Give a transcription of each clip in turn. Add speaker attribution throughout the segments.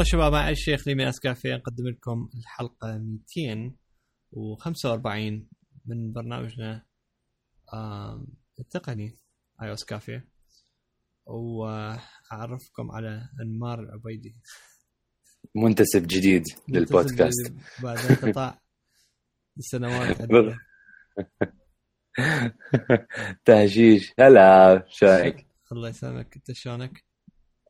Speaker 1: حياكم الله شباب مع الشيخ لي من اسكافيه نقدم لكم الحلقة 245 من برنامجنا التقني اي اس كافيه وأعرفكم على أنمار العبيدي
Speaker 2: منتسب جديد للبودكاست.
Speaker 1: بعد انقطاع سنوات.
Speaker 2: تهشيش هلا شايك
Speaker 1: الله يسلمك. أنت شلونك؟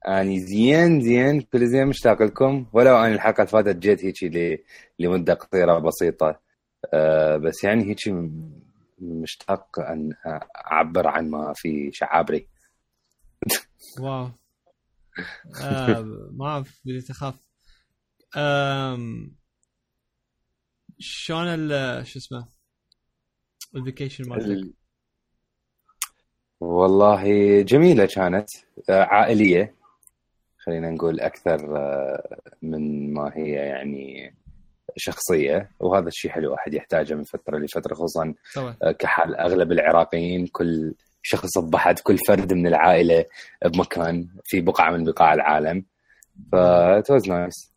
Speaker 2: اني زين زين. كل زين مشتاق لكم ولو اني الحلقة اللي فاتت جيت هيك لمدة قصيرة بسيطة. أه بس يعني هيك مشتاق أن أعبر عن ما في شعابري.
Speaker 1: واو. آه ما أعرف بديت أخاف. شلون ال- شو اسمه؟ الفيكيشن مالتك؟
Speaker 2: ال- والله جميلة كانت. أه عائلية. خلينا نقول أكثر أه من ما هي يعني شخصية وهذا الشيء حلو أحد يحتاجه من فترة لفترة خصوصا
Speaker 1: طبعا.
Speaker 2: كحال أغلب العراقيين كل شخص بحد كل فرد من العائلة بمكان في بقعة من بقاع العالم. ف it was nice.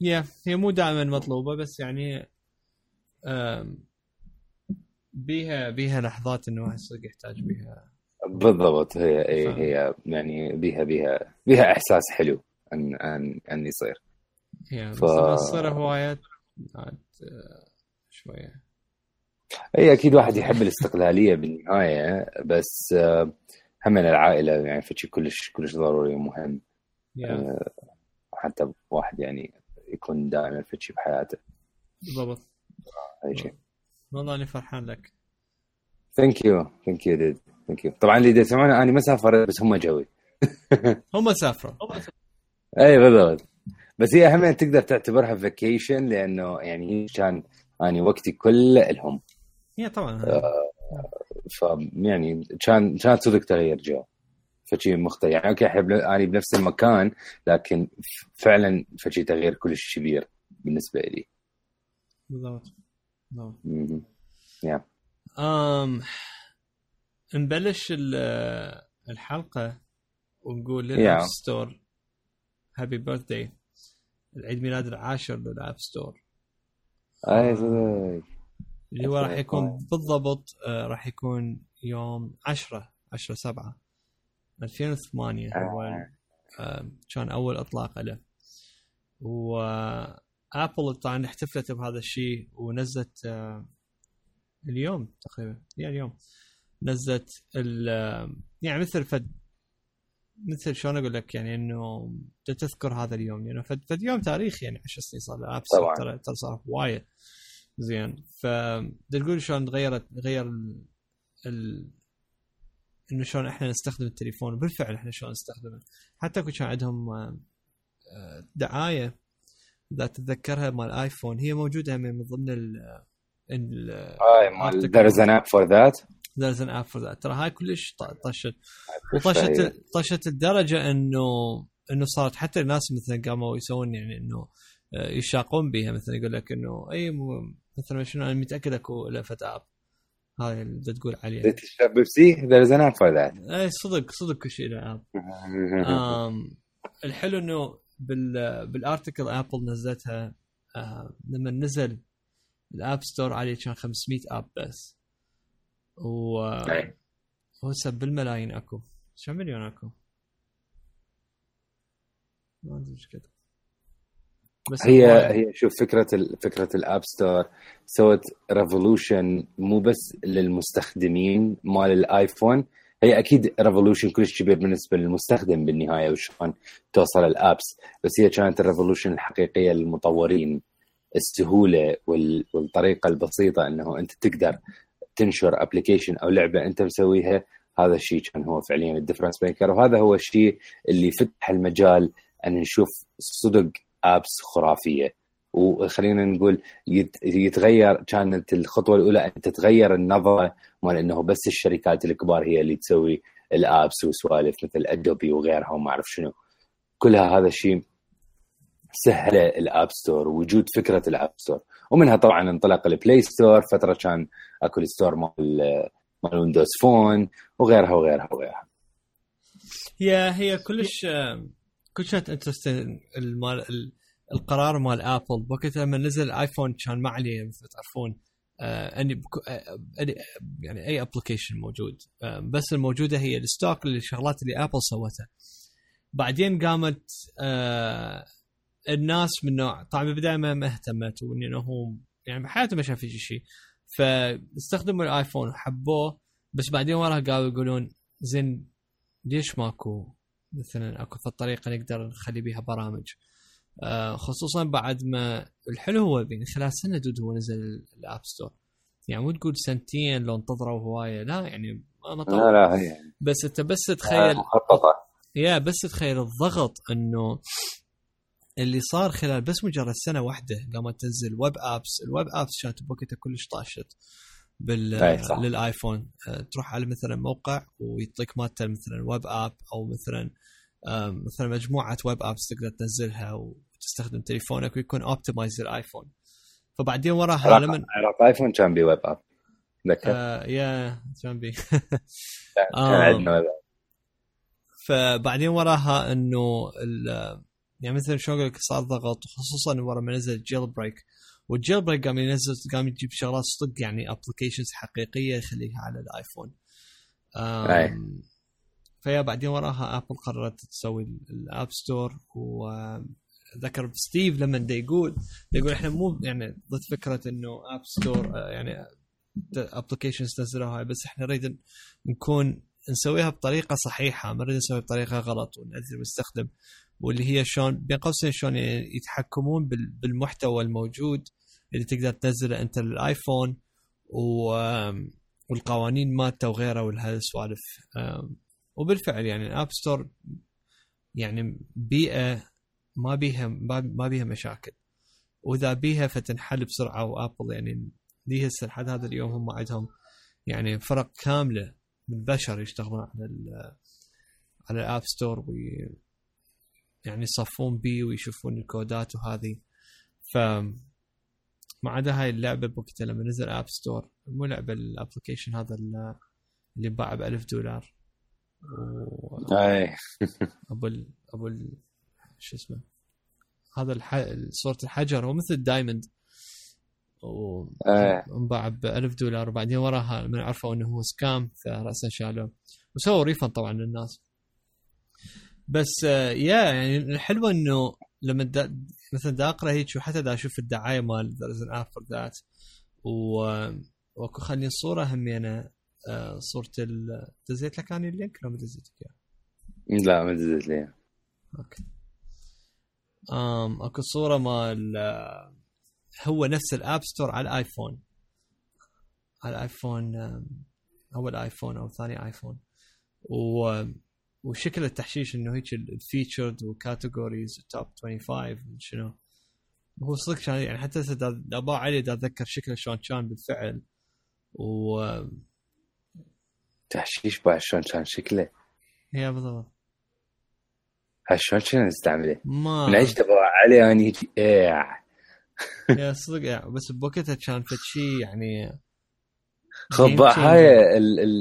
Speaker 1: يا هي مو دائما مطلوبة بس يعني بيها بيها لحظات إنه واحد صدق يحتاج بيها
Speaker 2: بالضبط. هي هي. هي يعني بها بها بها إحساس حلو ان ان أن يصير.
Speaker 1: بس
Speaker 2: ف-
Speaker 1: لما تصير هوايات عاد آه، شوية.
Speaker 2: إي أكيد واحد يحب الاستقلالية بالنهاية بس آه، هم العائلة يعني فشي كلش كلش ضروري ومهم.
Speaker 1: يا
Speaker 2: حتى واحد يعني يكون دائما فشي بحياته.
Speaker 1: بالضبط.
Speaker 2: هاي شيء
Speaker 1: والله أني فرحان لك.
Speaker 2: thank you thank you dude thank you طبعا اللي يسمعونا أنا ما سافرت بس هم جوي.
Speaker 1: هم سافروا.
Speaker 2: اي بالضبط. بس هي أهم تقدر تعتبرها vacation لأنه يعني هي كان اني وقتي كله لهم.
Speaker 1: هي طبعا.
Speaker 2: ف يعني كان كانت صدق تغيير جو. فشي مختلف. يعني okay احب اني بنفس المكان لكن فعلا فشي تغيير كلش كبير بالنسبة لي.
Speaker 1: بالضبط. بالضبط. yeah نبلش ال- الحلقة ونقول
Speaker 2: Yeah.
Speaker 1: لل App Store happy birthday العيد ميلاد العاشر لل App
Speaker 2: Store أي صدق.
Speaker 1: اللي هو راح. يكون بالضبط آه، راح يكون يوم 10 10 7 2008 هو كان أول إطلاق له. وابل طبعا احتفلت بهذا الشيء ونزلت آه، اليوم تقريبا. يعني اليوم. نزلت ال آه، يعني مثل فد مثل شلون أقول لك يعني إنه تذكر هذا اليوم. يعني فد, فد يوم تاريخي يعني 10 سنين صار الاب
Speaker 2: طبعاً.
Speaker 1: ترى ترى صار وايد زين. ف تقول شلون تغيرت غير ال... ال... إنه شلون إحنا نستخدم التليفون. وبالفعل إحنا شلون نستخدمه. حتى كان كان عندهم آه، آه، دعاية إذا تتذكرها مال آيفون. هي موجودة من ضمن ال ال
Speaker 2: اي مال there is an app for that.
Speaker 1: There's an app for that. ترى هاي كلش طشت. وطشت طشت الدرجة انه إنه صارت حتى الناس مثلا قاموا يسوون يعني إنه آه، يتشاقون بها مثلا يقول لك إنه أي مثلا شنو أنا متأكد أكو lift app هاي اللي تقول عليها.
Speaker 2: بيبسي is an app for that.
Speaker 1: اي صدق صدق كل شيء له app الحلو إنه بال بال article Apple نزلتها آه، لما نزل ال App Store عليه كان 500 app بس. و
Speaker 2: أي.
Speaker 1: وهسه بالملايين اكو كم مليون اكو؟ ما أدري إيش قد بس
Speaker 2: هي. هي شوف فكرة فكرة ال App Store سوت revolution مو بس للمستخدمين مال الايفون هي أكيد revolution كلش كبير بالنسبة للمستخدم بالنهاية وشلون توصل ال apps بس هي كانت ال revolution الحقيقية للمطورين السهولة وال- والطريقة البسيطة إنه أنت تقدر تنشر application أو لعبة أنت مسويها هذا الشيء كان هو فعليا ال difference maker وهذا هو الشيء اللي فتح المجال أن نشوف صدق apps خرافية. وخلينا نقول يت- يتغير كانت الخطوة الأولى أن تتغير النظرة مال إنه بس الشركات الكبار هي اللي تسوي ال apps وسوالف مثل Adobe وغيرها وما أعرف شنو. كلها هذا الشيء سهل ال App Store ووجود فكرة ال App Store ومنها طبعا انطلق ال Play Store فترة كان اكو ال store مال مال Windows Phone وغيرها وغيرها وغيرها.
Speaker 1: هي هي كلش كل كانت interesting المال ال- القرار مال Apple بوقت لما نزل الايفون كان ما عليه تعرفون اني آه، يعني أي application موجود. آه بس الموجودة هي ال stock الشغلات اللي Apple سوتها. بعدين قامت آه الناس من نوع طبعا بالبدايه ما اهتمت وإنه هو يعني بحياته ما شاف شيء. فاستخدموا الآيفون وحبوه بس بعدين وراها قالوا يقولون زين ليش ماكو مثلا أكو طريقة نقدر نخلي بيها برامج؟ آه خصوصا بعد ما الحلو هو بين خلال سنة dude هو نزل ال App Store. يعني مو تقول سنتين لو انتظروا هواية لا يعني ما
Speaker 2: لا لا هي
Speaker 1: بس أنت بس تخيل
Speaker 2: مخططه
Speaker 1: yeah بس تخيل الضغط إنه اللي صار خلال بس مجرد سنة واحدة قامت تنزل web apps ال web apps كانت بوقتها كلش طاشت بال
Speaker 2: أي صح.
Speaker 1: للآيفون. آه، تروح على مثلا موقع ويعطيك مالته مثلا web app أو مثلا مثلا مجموعة web apps تقدر تنزلها وتستخدم تليفونك ويكون optimized للآيفون. فبعدين وراها لما
Speaker 2: عراق آيفون كان بي web app
Speaker 1: آه yeah
Speaker 2: كان. عندنا web app
Speaker 1: فبعدين وراها إنه يعني مثلا شلون أقول لك صار ضغط خصوصا ورا ما نزل ال jailbreak وال jailbreak قام ينزل قام يجيب شغلات صدق يعني applications حقيقية يخليها على
Speaker 2: الآيفون.
Speaker 1: ف yeah بعدين وراها Apple قررت تسوي ال- ال App Store وذكر ستيف لما دا يقول دا يقول إحنا مو يعني ضد فكرة إنه App Store يعني applications تنزلوها بس إحنا نريد نكون نسويها بطريقة صحيحة ما نريد نسويها بطريقة غلط ونأذي المستخدم واللي هي شلون بين قوسين شلون يتحكمون بال- بالمحتوى الموجود اللي تقدر تنزله انت للآيفون و والقوانين مالته وغيره والهالسوالف. أم، وبالفعل يعني ال App Store يعني بيئة ما بيها ما بيها مشاكل. وإذا بيها فتنحل بسرعة و Apple يعني هسه لحد هذا اليوم هم عندهم يعني فرق كاملة من بشر يشتغلون على على ال App Store يعني يصفون بيه ويشوفون الكودات وهذه. ف ما عدا هاي اللعبة بوقتها لما نزل App Store مو لعبة ال application هذا ال- اللي باع ب 1000 دولار. و-
Speaker 2: أي.
Speaker 1: أبو ال أبو ال شو اسمه؟ هذا الح... صورة الحجر هو مثل ال
Speaker 2: diamond.
Speaker 1: وانباع ب 1000 دولار وبعدين وراها من عرفوا إنه هو scam فراسا شالوه. وسووا refund طبعا للناس. بس آه، yeah يعني الحلوة إنه لما دا مثلا دا أقرأ هيك وحتى دا أشوف الدعاية مال there is an app for that و وأكو خلين صوره همينه آه، صورة ال دزيت لك اني ال link لو ما دزيت لك إياه؟
Speaker 2: لا ما دزت لي
Speaker 1: okay. آم أكو صورة مال آه، هو نفس ال App Store على الآيفون. على الآيفون اول ايفون أو ثاني آيفون. و وشكل التحشيش إنه هيك ال featured و categories top 25 شنو. هو صدق كان يعني حتى باوع علي دا أتذكر شكله شلون كان بالفعل. و
Speaker 2: تحشيش بعد شلون كان شكله.
Speaker 1: هي بالضبط.
Speaker 2: هاي شلون كنا نستعمله؟
Speaker 1: ما
Speaker 2: من عيش تبع علي اني إيه.
Speaker 1: yeah صدق يعني بس بوقتها كان فد شيء يعني
Speaker 2: خب
Speaker 1: game
Speaker 2: هاي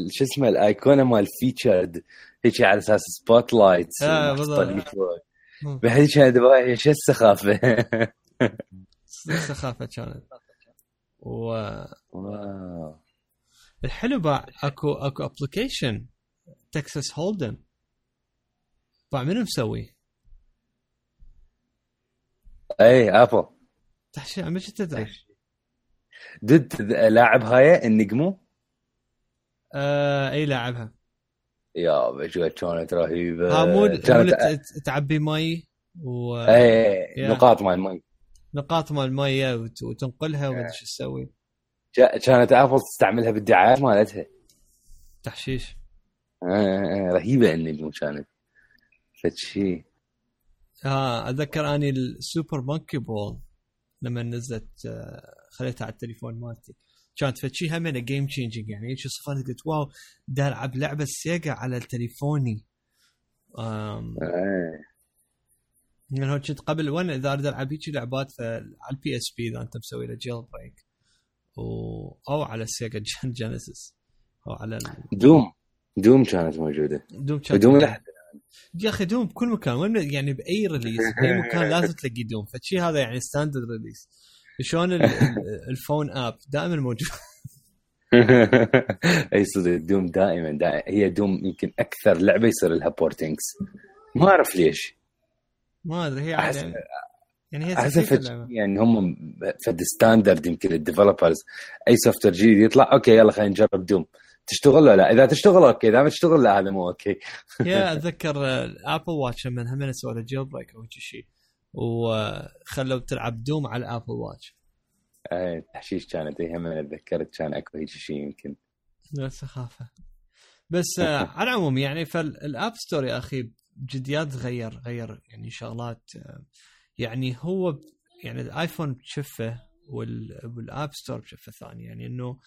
Speaker 2: شو اسمه الأيقونة مال featured هيك على أساس spotlights
Speaker 1: آه، بالضبط.
Speaker 2: بعد كان دبي شو السخافة؟
Speaker 1: صدق سخافه كانت؟ والحلو
Speaker 2: واو.
Speaker 1: بعد أكو أكو ابلكيشن تكساس هولدن بعد منو مسوي؟
Speaker 2: اي ابل
Speaker 1: تحشي عم شو تدري؟
Speaker 2: دد لاعب هاي النجمو؟
Speaker 1: آه اي لاعبها.
Speaker 2: يا بجوة كانت رهيبة.
Speaker 1: ها مو
Speaker 2: كانت
Speaker 1: تعبي مي ونقاط
Speaker 2: اي
Speaker 1: yeah.
Speaker 2: نقاط مال مي.
Speaker 1: مال المية وت- وتنقلها وما شو تسوي.
Speaker 2: كانت ابل تستعملها بالدعايات مالتها.
Speaker 1: تحشيش.
Speaker 2: آه، رهيبة ال Enigmo كانت. فد شيء
Speaker 1: ها أتذكر أني ال Super Monkey Ball لما نزلت آه، خليتها على التليفون مالتي. كانت فشي هم game changing يعني. هيك صفنت قلت wow دا العب لعبة Sega على تليفوني. آم،
Speaker 2: آه.
Speaker 1: يعني كنت قبل وأنا اذا اريد العب هيك لعبات فعلى ال PSP إذا أنت مسوي له jailbreak و... أو على ال Sega Gen- Genesis أو على ال-
Speaker 2: Doom. Doom كانت موجودة.
Speaker 1: Doom كانت
Speaker 2: Doom لحد
Speaker 1: يا أخي Doom بكل مكان. وين يعني بأي release بأي مكان لازم تلاقي Doom. فشي هذا يعني standard release شلون ال- ال- ال phone app دائما موجود؟
Speaker 2: إي صدق Doom دائما, دائما. هي Doom يمكن أكثر لعبة يصير لها portings ما أعرف ليش.
Speaker 1: ما أدري هي
Speaker 2: أحس-
Speaker 1: يعني يعني هي أحس.
Speaker 2: يعني هم فد standard يمكن ال developers أي software جديد يطلع okay يلا خلينا نجرب Doom. تشتغل ولا لا؟ إذا تشتغل okay. إذا ما تشتغل لا هذا مو okay.
Speaker 1: yeah أتذكر ال Apple Watch لما هم سووا له jailbreak أو شيء وخلوا تلعب Doom على ال Apple Watch
Speaker 2: اي تحشيش كانت هم تذكرت كان أكو هيك شيء يمكن.
Speaker 1: لا سخافة. بس آه، على العموم يعني فال App Store يا أخي جديات غير غير يعني شغلات آه، يعني هو يعني الآيفون بصفحة وال- وال App Store بصفحة ثانية. يعني إنه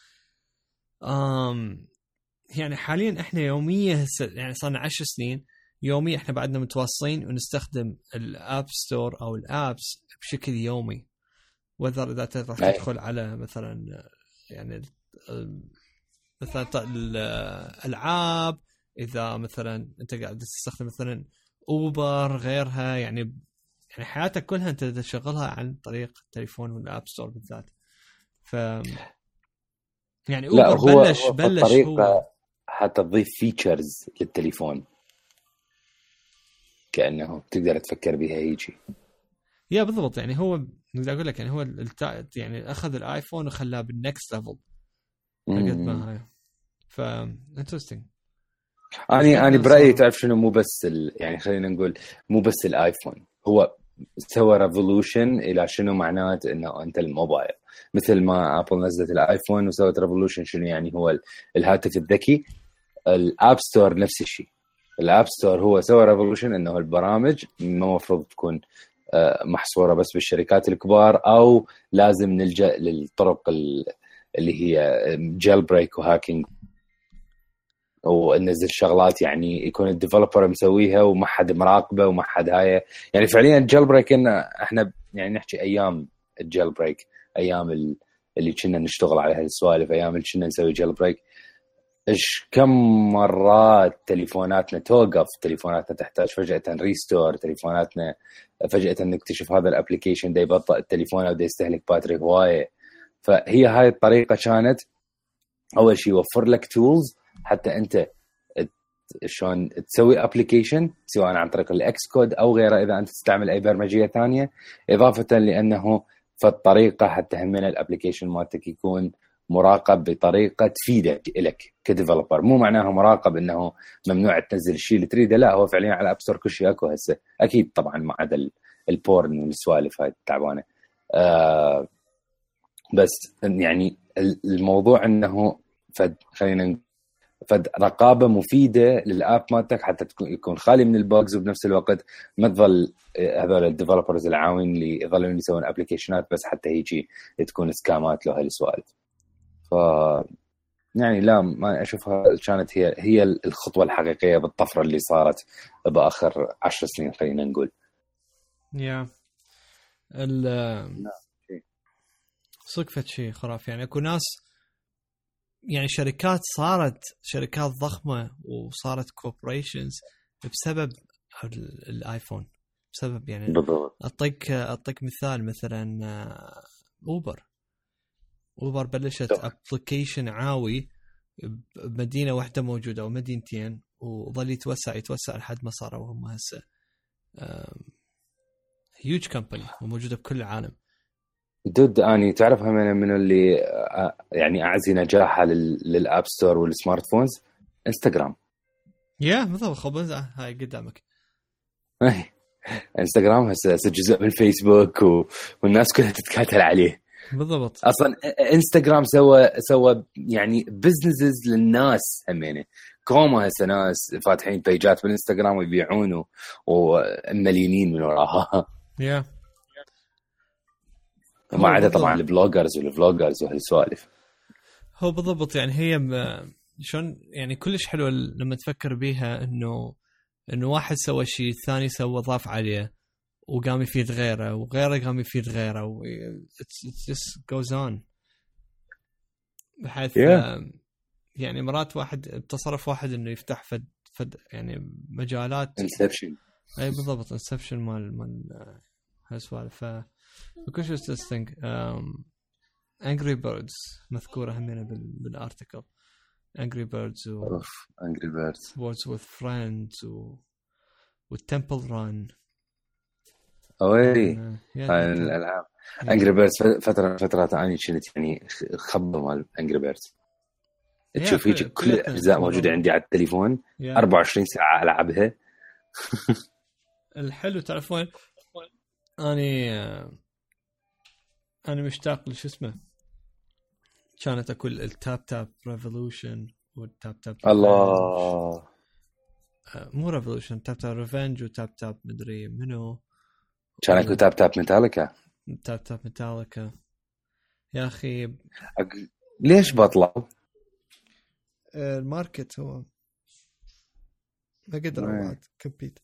Speaker 1: يعني حاليا إحنا يوميا هسه يعني صار لنا 10 سنين. يوميا إحنا بعدنا متواصلين ونستخدم ال App Store أو ال apps بشكل يومي. whether إذا
Speaker 2: أي.
Speaker 1: تدخل على مثلا يعني مثلا الألعاب. إذا مثلا أنت قاعد تستخدم مثلا اوبر غيرها يعني يعني حياتك كلها أنت تشغلها عن طريق التليفون وال App Store بالذات. ف يعني
Speaker 2: لا
Speaker 1: اوبر
Speaker 2: هو
Speaker 1: بلش
Speaker 2: هو
Speaker 1: بلش
Speaker 2: الطريقة
Speaker 1: هو
Speaker 2: حتى تضيف features للتليفون. كأنه تقدر تفكر بها هيجي.
Speaker 1: yeah بالضبط يعني هو بدي أقول لك يعني هو التا... يعني أخذ الآيفون وخلاه بال next level قد ما هاي ف interesting
Speaker 2: اني أنا
Speaker 1: صار-
Speaker 2: برأيي تعرف شنو مو بس ال... يعني خلينا نقول مو بس الآيفون. هو سوى revolution إلى شنو معنات إنه أنت الموبايل. مثل ما ابل نزلت الآيفون وسوت revolution شنو يعني هو ال- الهاتف الذكي. ال App Store نفس الشيء. ال App Store هو سوى revolution إنه البرامج مو المفروض تكون آه، محصورة بس بالشركات الكبار أو لازم نلجأ للطرق ال- اللي هي jailbreak و hacking وننزل شغلات يعني يكون ال developer مسويها وما حد مراقبة وما حد هاي. يعني فعليا ال jailbreak إحنا يعني نحكي أيام ال jailbreak أيام ال- اللي كنا نشتغل على هالسوالف أيام اللي كنا نسوي jailbreak إيش كم مرات تليفوناتنا توقف تليفوناتنا تحتاج فجأة restore تليفوناتنا فجأة نكتشف هذا ال application دا يبطئ التليفون أو يستهلك battery هواية. فهي هاي الطريقة كانت أول شيء يوفر لك tools حتى أنت شلون تسوي application سواء عن طريق ال Xcode أو غيره إذا أنت تستعمل أي برمجية ثانية. إضافة لأنه فالطريقة حتى همنا ال application مالتك يكون مراقب بطريقة تفيدك لك ك developer. مو معناها مراقب إنه ممنوع تنزل الشيء اللي تريده لا هو فعليا على ال App Store كل شيء أكو هسه. أكيد طبعا ما عدا ال- ال porn والسوالف هاي التعبانة. آه بس يعني ال- الموضوع إنه فد خلينا فد رقابة مفيدة لل app مالتك حتى يكون خالي من ال bugs وبنفس الوقت ما تظل آه، هذول ال developers العاوين اللي يظلون يسوون application ات بس حتى هيجي تكون scam ات له هالسوالف. يعني لا ما أشوفها كانت هي هي الخطوة الحقيقية بالطفرة اللي صارت بآخر عشر سنين خلينا نقول.
Speaker 1: yeah. ال
Speaker 2: شيء.
Speaker 1: صدق فد شيء خرافي. يعني أكو ناس يعني شركات صارت شركات ضخمة وصارت corporations بسبب ال- ال iPhone بسبب يعني
Speaker 2: بالضبط.
Speaker 1: أعطيك أعطيك مثال مثلا آه، Uber Uber بلشت. application عاوي بمدينة واحدة موجودة أو مدينتين وظل يتوسع يتوسع لحد ما صاروا هم هسه huge company وموجودة بكل العالم.
Speaker 2: dude أني تعرف أنا من اللي آه، يعني أعزي نجاحها لل- لل App Store وال smart
Speaker 1: phones؟ إنستغرام. yeah بالضبط خبز هاي قدامك.
Speaker 2: إنستغرام هسه جزء من فيسبوك و... والناس كلها تتكاتل عليه.
Speaker 1: بالضبط.
Speaker 2: أصلا إنستغرام سوى سوى يعني businesses للناس همينة. كوما هسه ناس فاتحين page ات بالإنستغرام ويبيعون ومليونين من وراها.
Speaker 1: yeah
Speaker 2: ما عدا. طبعا ال bloggers وال vloggers وهالسوالف.
Speaker 1: هو بالضبط يعني هي شلون يعني كلش حلوة لما تفكر بيها إنه إنه واحد سوى شيء الثاني سوى ضاف عليه. وقام يفيد غيره وغيره قام يفيد غيره و it's, it's just goes on. بحيث
Speaker 2: Yeah.
Speaker 1: يعني مرات واحد بتصرف واحد إنه يفتح فد فد يعني مجالات.
Speaker 2: inception
Speaker 1: اي بالضبط inception مال مال آه، هالسوالف ف كل شيء Angry Birds مذكورة همينة بال- بال article Angry Birds و
Speaker 2: Angry Birds و
Speaker 1: Words With Friends و وال Temple
Speaker 2: Run أوي.
Speaker 1: آه،
Speaker 2: هاي الألعاب. انجري بيردز فترة من فترات اني كنت يعني خبل مال Angry
Speaker 1: Birds
Speaker 2: تشوف هيك
Speaker 1: كل- الأجزاء.
Speaker 2: موجودة عندي على التليفون.
Speaker 1: yeah.
Speaker 2: 24 ساعة ألعبها.
Speaker 1: الحلو تعرف وين؟ أني آه، أنا مشتاق لشو اسمه؟ كانت اكو ال Tap Tap Revolution وال Tap Tap
Speaker 2: الله.
Speaker 1: آه، مو Revolution Tap Tap Revenge و Tap Tap مدري منو.
Speaker 2: كان اكو Tap Tap Metallica
Speaker 1: Tap Tap Metallica يا أخي
Speaker 2: أك- ليش بطلوا؟
Speaker 1: آه، ال market هو. ما قدروا. بعد كمبيت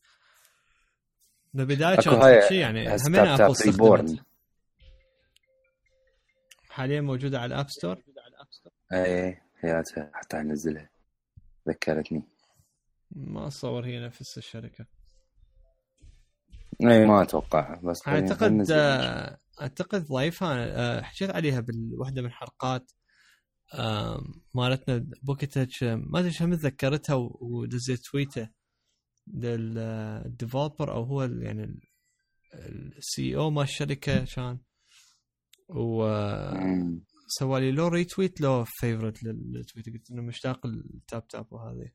Speaker 1: بالبدايه كانت شيء يعني همين ابل
Speaker 2: ريبورن.
Speaker 1: استخدمت حاليا موجودة على الأب ستور؟
Speaker 2: اي هياتها حتى انزلها ذكرتني.
Speaker 1: ما اتصور هي نفس الشركة.
Speaker 2: اي ما أتوقع بس أعتقد.
Speaker 1: آه، أعتقد ضيفها آه، حكيت عليها بالوحده من الحلقات آه، مالتنا بوكيتش ما أدري شو هم تذكرتها و- ودزيت تويتة لل developer أو هو يعني ال CEO مال الشركة كان وسوى
Speaker 2: مم.
Speaker 1: لي لو retweet لو favorite لل tweet قلت إنه مشتاق ال Tap Tap وهذه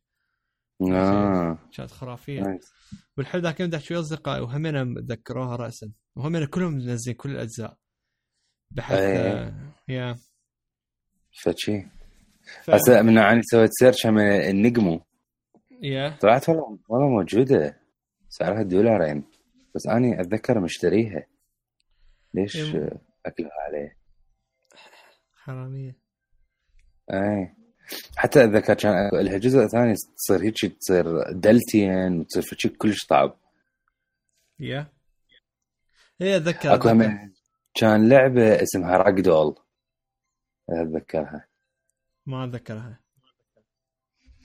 Speaker 2: آه.
Speaker 1: كانت خرافية.
Speaker 2: nice.
Speaker 1: والحلو ذاك اليوم ويا أصدقائي وهمنا ذكروها راسا. وهمنا كلهم منزلين كل الأجزاء. بحيث
Speaker 2: أي.
Speaker 1: آه، يا.
Speaker 2: فشي.
Speaker 1: ف...
Speaker 2: هسه من اني سويت سيرش هم النجمو.
Speaker 1: يا.
Speaker 2: طلعت والله والله موجودة. سعرها دولارين. بس أني أتذكر مشتريها. ليش
Speaker 1: يم.
Speaker 2: أكلها عليه؟
Speaker 1: حرامية.
Speaker 2: اي حتى اتذكر كان لها جزء ثاني تصير هيك تصير دلتين وتصير شيء كلش صعب.
Speaker 1: yeah. هي
Speaker 2: أتذكر أكو كان لعبة اسمها ragdoll أتذكرها.
Speaker 1: ما أتذكرها.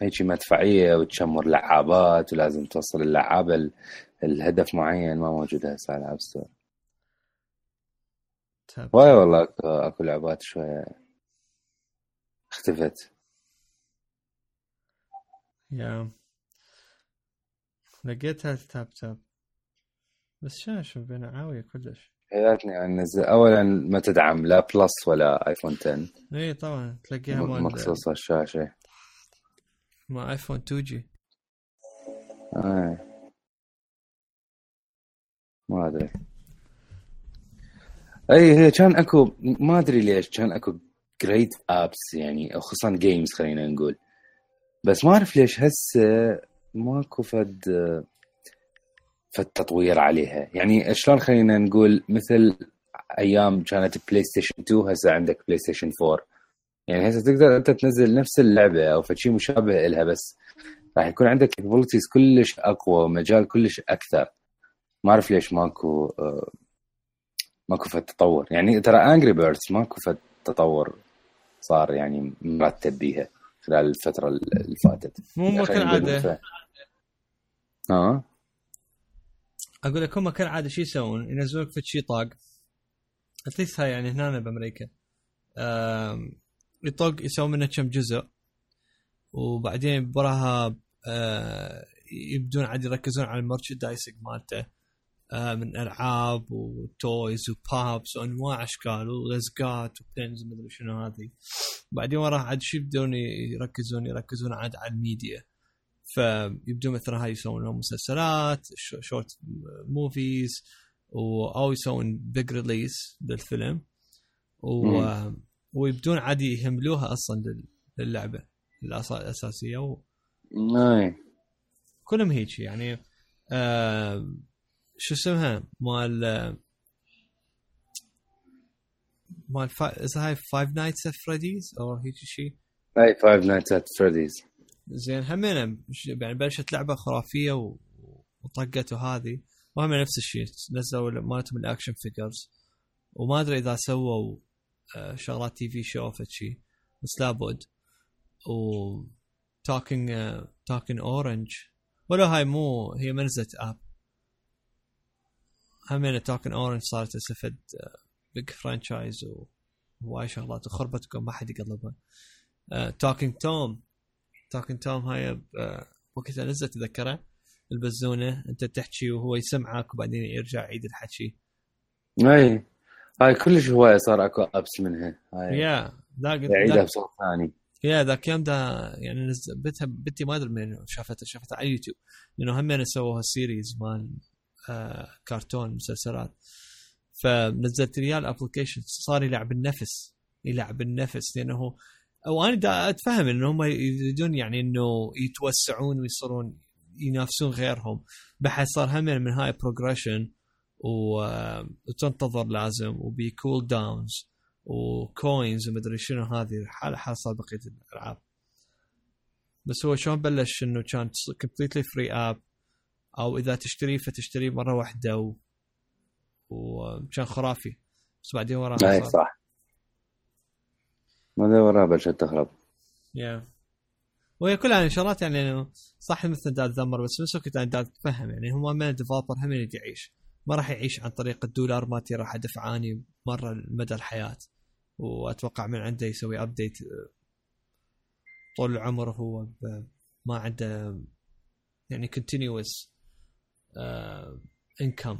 Speaker 2: هيك مدفعية وتشمر لعابات ولازم توصل اللعابه ال- الهدف معين ما موجودة هسه على ال App
Speaker 1: Store
Speaker 2: واي والله أكو, لعبات شوية اختفت.
Speaker 1: yeah لقيتها Tap Tap بس شنو شو بين عاوية كلش.
Speaker 2: حياتني انزل اولا ما تدعم لا Plus ولا iPhone 10
Speaker 1: إي طبعا تلاقيها مال
Speaker 2: مخصوصة الشاشة.
Speaker 1: مال iPhone 2 G.
Speaker 2: آه. ما أدري. إي هي كان اكو ما أدري ليش كان أكو great apps يعني أو خصوصا games خلينا نقول. بس ما أعرف ليش هسه ماكو فد فد تطوير عليها. يعني شلون خلينا نقول مثل أيام كانت PlayStation 2 هسه عندك PlayStation 4 يعني هسه تقدر أنت تنزل نفس اللعبة أو فشي مشابه لها بس راح يكون عندك capabilities كلش أقوى ومجال كلش أكثر. ما أعرف ليش ماكو آه، ماكو فد تطور. يعني ترى Angry Birds ماكو فد تطور صار يعني مرتب بيها. خلال الفترة اللي فاتت.
Speaker 1: مو ما
Speaker 2: خلينا
Speaker 1: كان
Speaker 2: نقول
Speaker 1: عاده
Speaker 2: ف- آه.
Speaker 1: أقول لك هم كان عاده شو يسوون؟ ينزلون لك فد شي طاق. at least هاي يعني هنا بأمريكا. آم، يطق يسوون منه كم جزء. وبعدين براها آه، يبدون عاد يركزون على ال merchandising مالته. آه، من ألعاب و toys و pops وأنواع أشكال ولزقات و pins ومدري شنو هذه. بعدين وراها عاد شو يبدون يركزون؟ يركزون عاد على الميديا. فيبدون مثلا هاي يسوون لهم مسلسلات شو- short movies أو يسوون big release للفيلم. و... ويبدون عادي يهملوها أصلا لل- للعبة الأساسية و... كلهم هيك يعني آه شو اسمها؟ مال مال فا... هاي Five Nights at Freddy's أو هيك شيء
Speaker 2: اي Five Nights at Freddy's
Speaker 1: زين همينه مش- يعني بلشت لعبة خرافية و... وطقت وهذه وهم نفس الشيء نزلوا مالتهم ال action figures وما أدري إذا سووا آه، شغلات TV show فد شيء بس لابد. و توكينج توكينج اورنج ولا هاي مو هي ما نزلت اب همين توكن اورنج صارت تستفد بيج فرانشايز وهواي شغلات. وخربت ما حد يقلبها. توكينج توم توكينج توم هاي وقتها نزلت تذكره البزونه أنت تحكي وهو يسمعك وبعدين يرجع يعيد الحكي.
Speaker 2: أي. هاي كلش هواية صار أكو ابس منها. هاي.
Speaker 1: يا ذاك
Speaker 2: يعيدها بصوت ثاني.
Speaker 1: يا ذاك يوم ده يعني بنتها بنتي ما أدري من شافتها شافتها على اليوتيوب لأنه هم سووها series مال آه كرتون مسلسلات. فنزلت لي ال application. صار يلعب النفس يلعب النفس لأنه أو أنا دا أتفهم انه هم يريدون يعني إنه يتوسعون ويصيرون ينافسون غيرهم. بحيث صار هم من هاي progression وتنتظر لازم وبي cool downs و coins ومدري شنو هذه حال حال صار بقية الألعاب. بس هو شلون بلش إنه كان completely free app أو إذا تشتريه فتشتريه مرة واحدة و... وكان خرافي. بس بعدين وراه
Speaker 2: أي
Speaker 1: صار
Speaker 2: صح. ماذا وراه بلشت تخرب
Speaker 1: yeah. وهي كلها يعني شغلات يعني صح مثل دا تذمر بس بنفس الوقت يعني دا تفهم يعني هم من developer هم يريد يعيش ما راح يعيش عن طريق الدولار مالتي راح أدفع أني مرة مدى الحياة. وأتوقع من عنده يسوي update طول العمر هو ما عنده يعني continuous income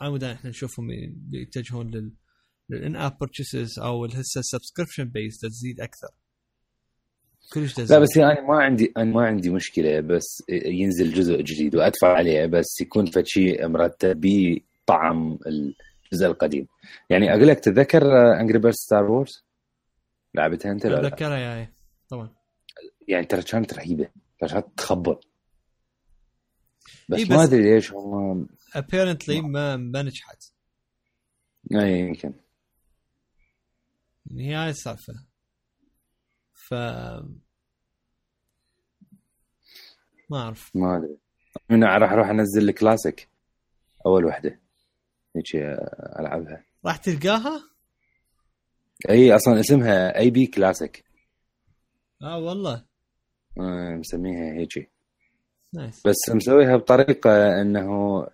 Speaker 1: عمودا إحنا نشوفهم يتجهون لل لل in-app purchases أو هسه ال subscription base تزيد أكثر. كلش تزيد
Speaker 2: لا بس يعني أنا ما عندي أنا ما عندي مشكلة بس ينزل جزء جديد وأدفع عليه بس يكون فد شيء مرتب بطعم الجزء القديم. يعني أقول لك تتذكر Angry Bird Star Wars لعبتها أنت لا؟
Speaker 1: أتذكرها ياي طبعا.
Speaker 2: يعني ترى كانت رهيبة ترى كانت تخبل بس,
Speaker 1: إي
Speaker 2: ما
Speaker 1: بس-
Speaker 2: أدري ليش هم
Speaker 1: apparently ما ما نجحت.
Speaker 2: إي يمكن.
Speaker 1: هي هاي السالفة. ف ما أعرف.
Speaker 2: ما أدري. أنا راح أروح أنزل الكلاسيك أول وحدة. هيك ألعبها.
Speaker 1: راح تلقاها؟
Speaker 2: إي أصلا اسمها AB Classic
Speaker 1: آه والله.
Speaker 2: آه، مسميها هيك.
Speaker 1: nice
Speaker 2: بس مسويها بطريقة إنه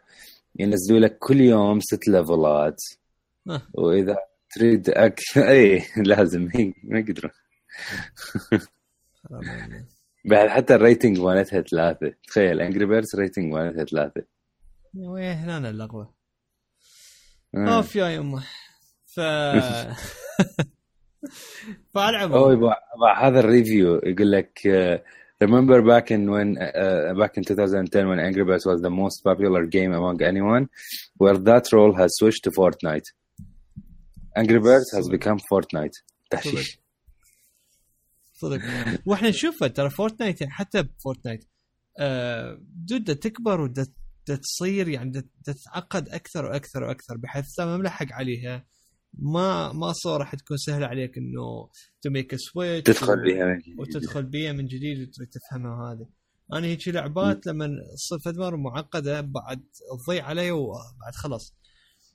Speaker 2: ينزلوا لك كل يوم ست level ات
Speaker 1: آه.
Speaker 2: وإذا تريد أكثر اي لازم ما يقدرون. بعد حتى ال rating مالتها ثلاثة. تخيل Angry Birds rating مالتها
Speaker 1: ثلاثة. ويه هنا اللغوه
Speaker 2: آه.
Speaker 1: اوف يا يمه. ف
Speaker 2: اوه يبا هذا الريفيو يقول لك uh, remember back in when uh, back in 2010 when Angry Birds was the most popular game among anyone where that role has switched to Fortnite Angry Birds has become Fortnite تحشيش
Speaker 1: صدق وإحنا نشوفها ترى فورتنايت يعني حتى بفورتنايت آه دودة تكبر ودا تصير يعني تتعقد أكثر وأكثر وأكثر بحيث ما ملحق عليها ما ما صار راح تكون سهلة عليك إنه too much
Speaker 2: تدخل بها من جديد.
Speaker 1: وتدخل بيها من جديد وتريد تفهمها هذه. أنا هيك لعبات لما تصير مرة معقدة بعد تضيع علي وبعد خلاص.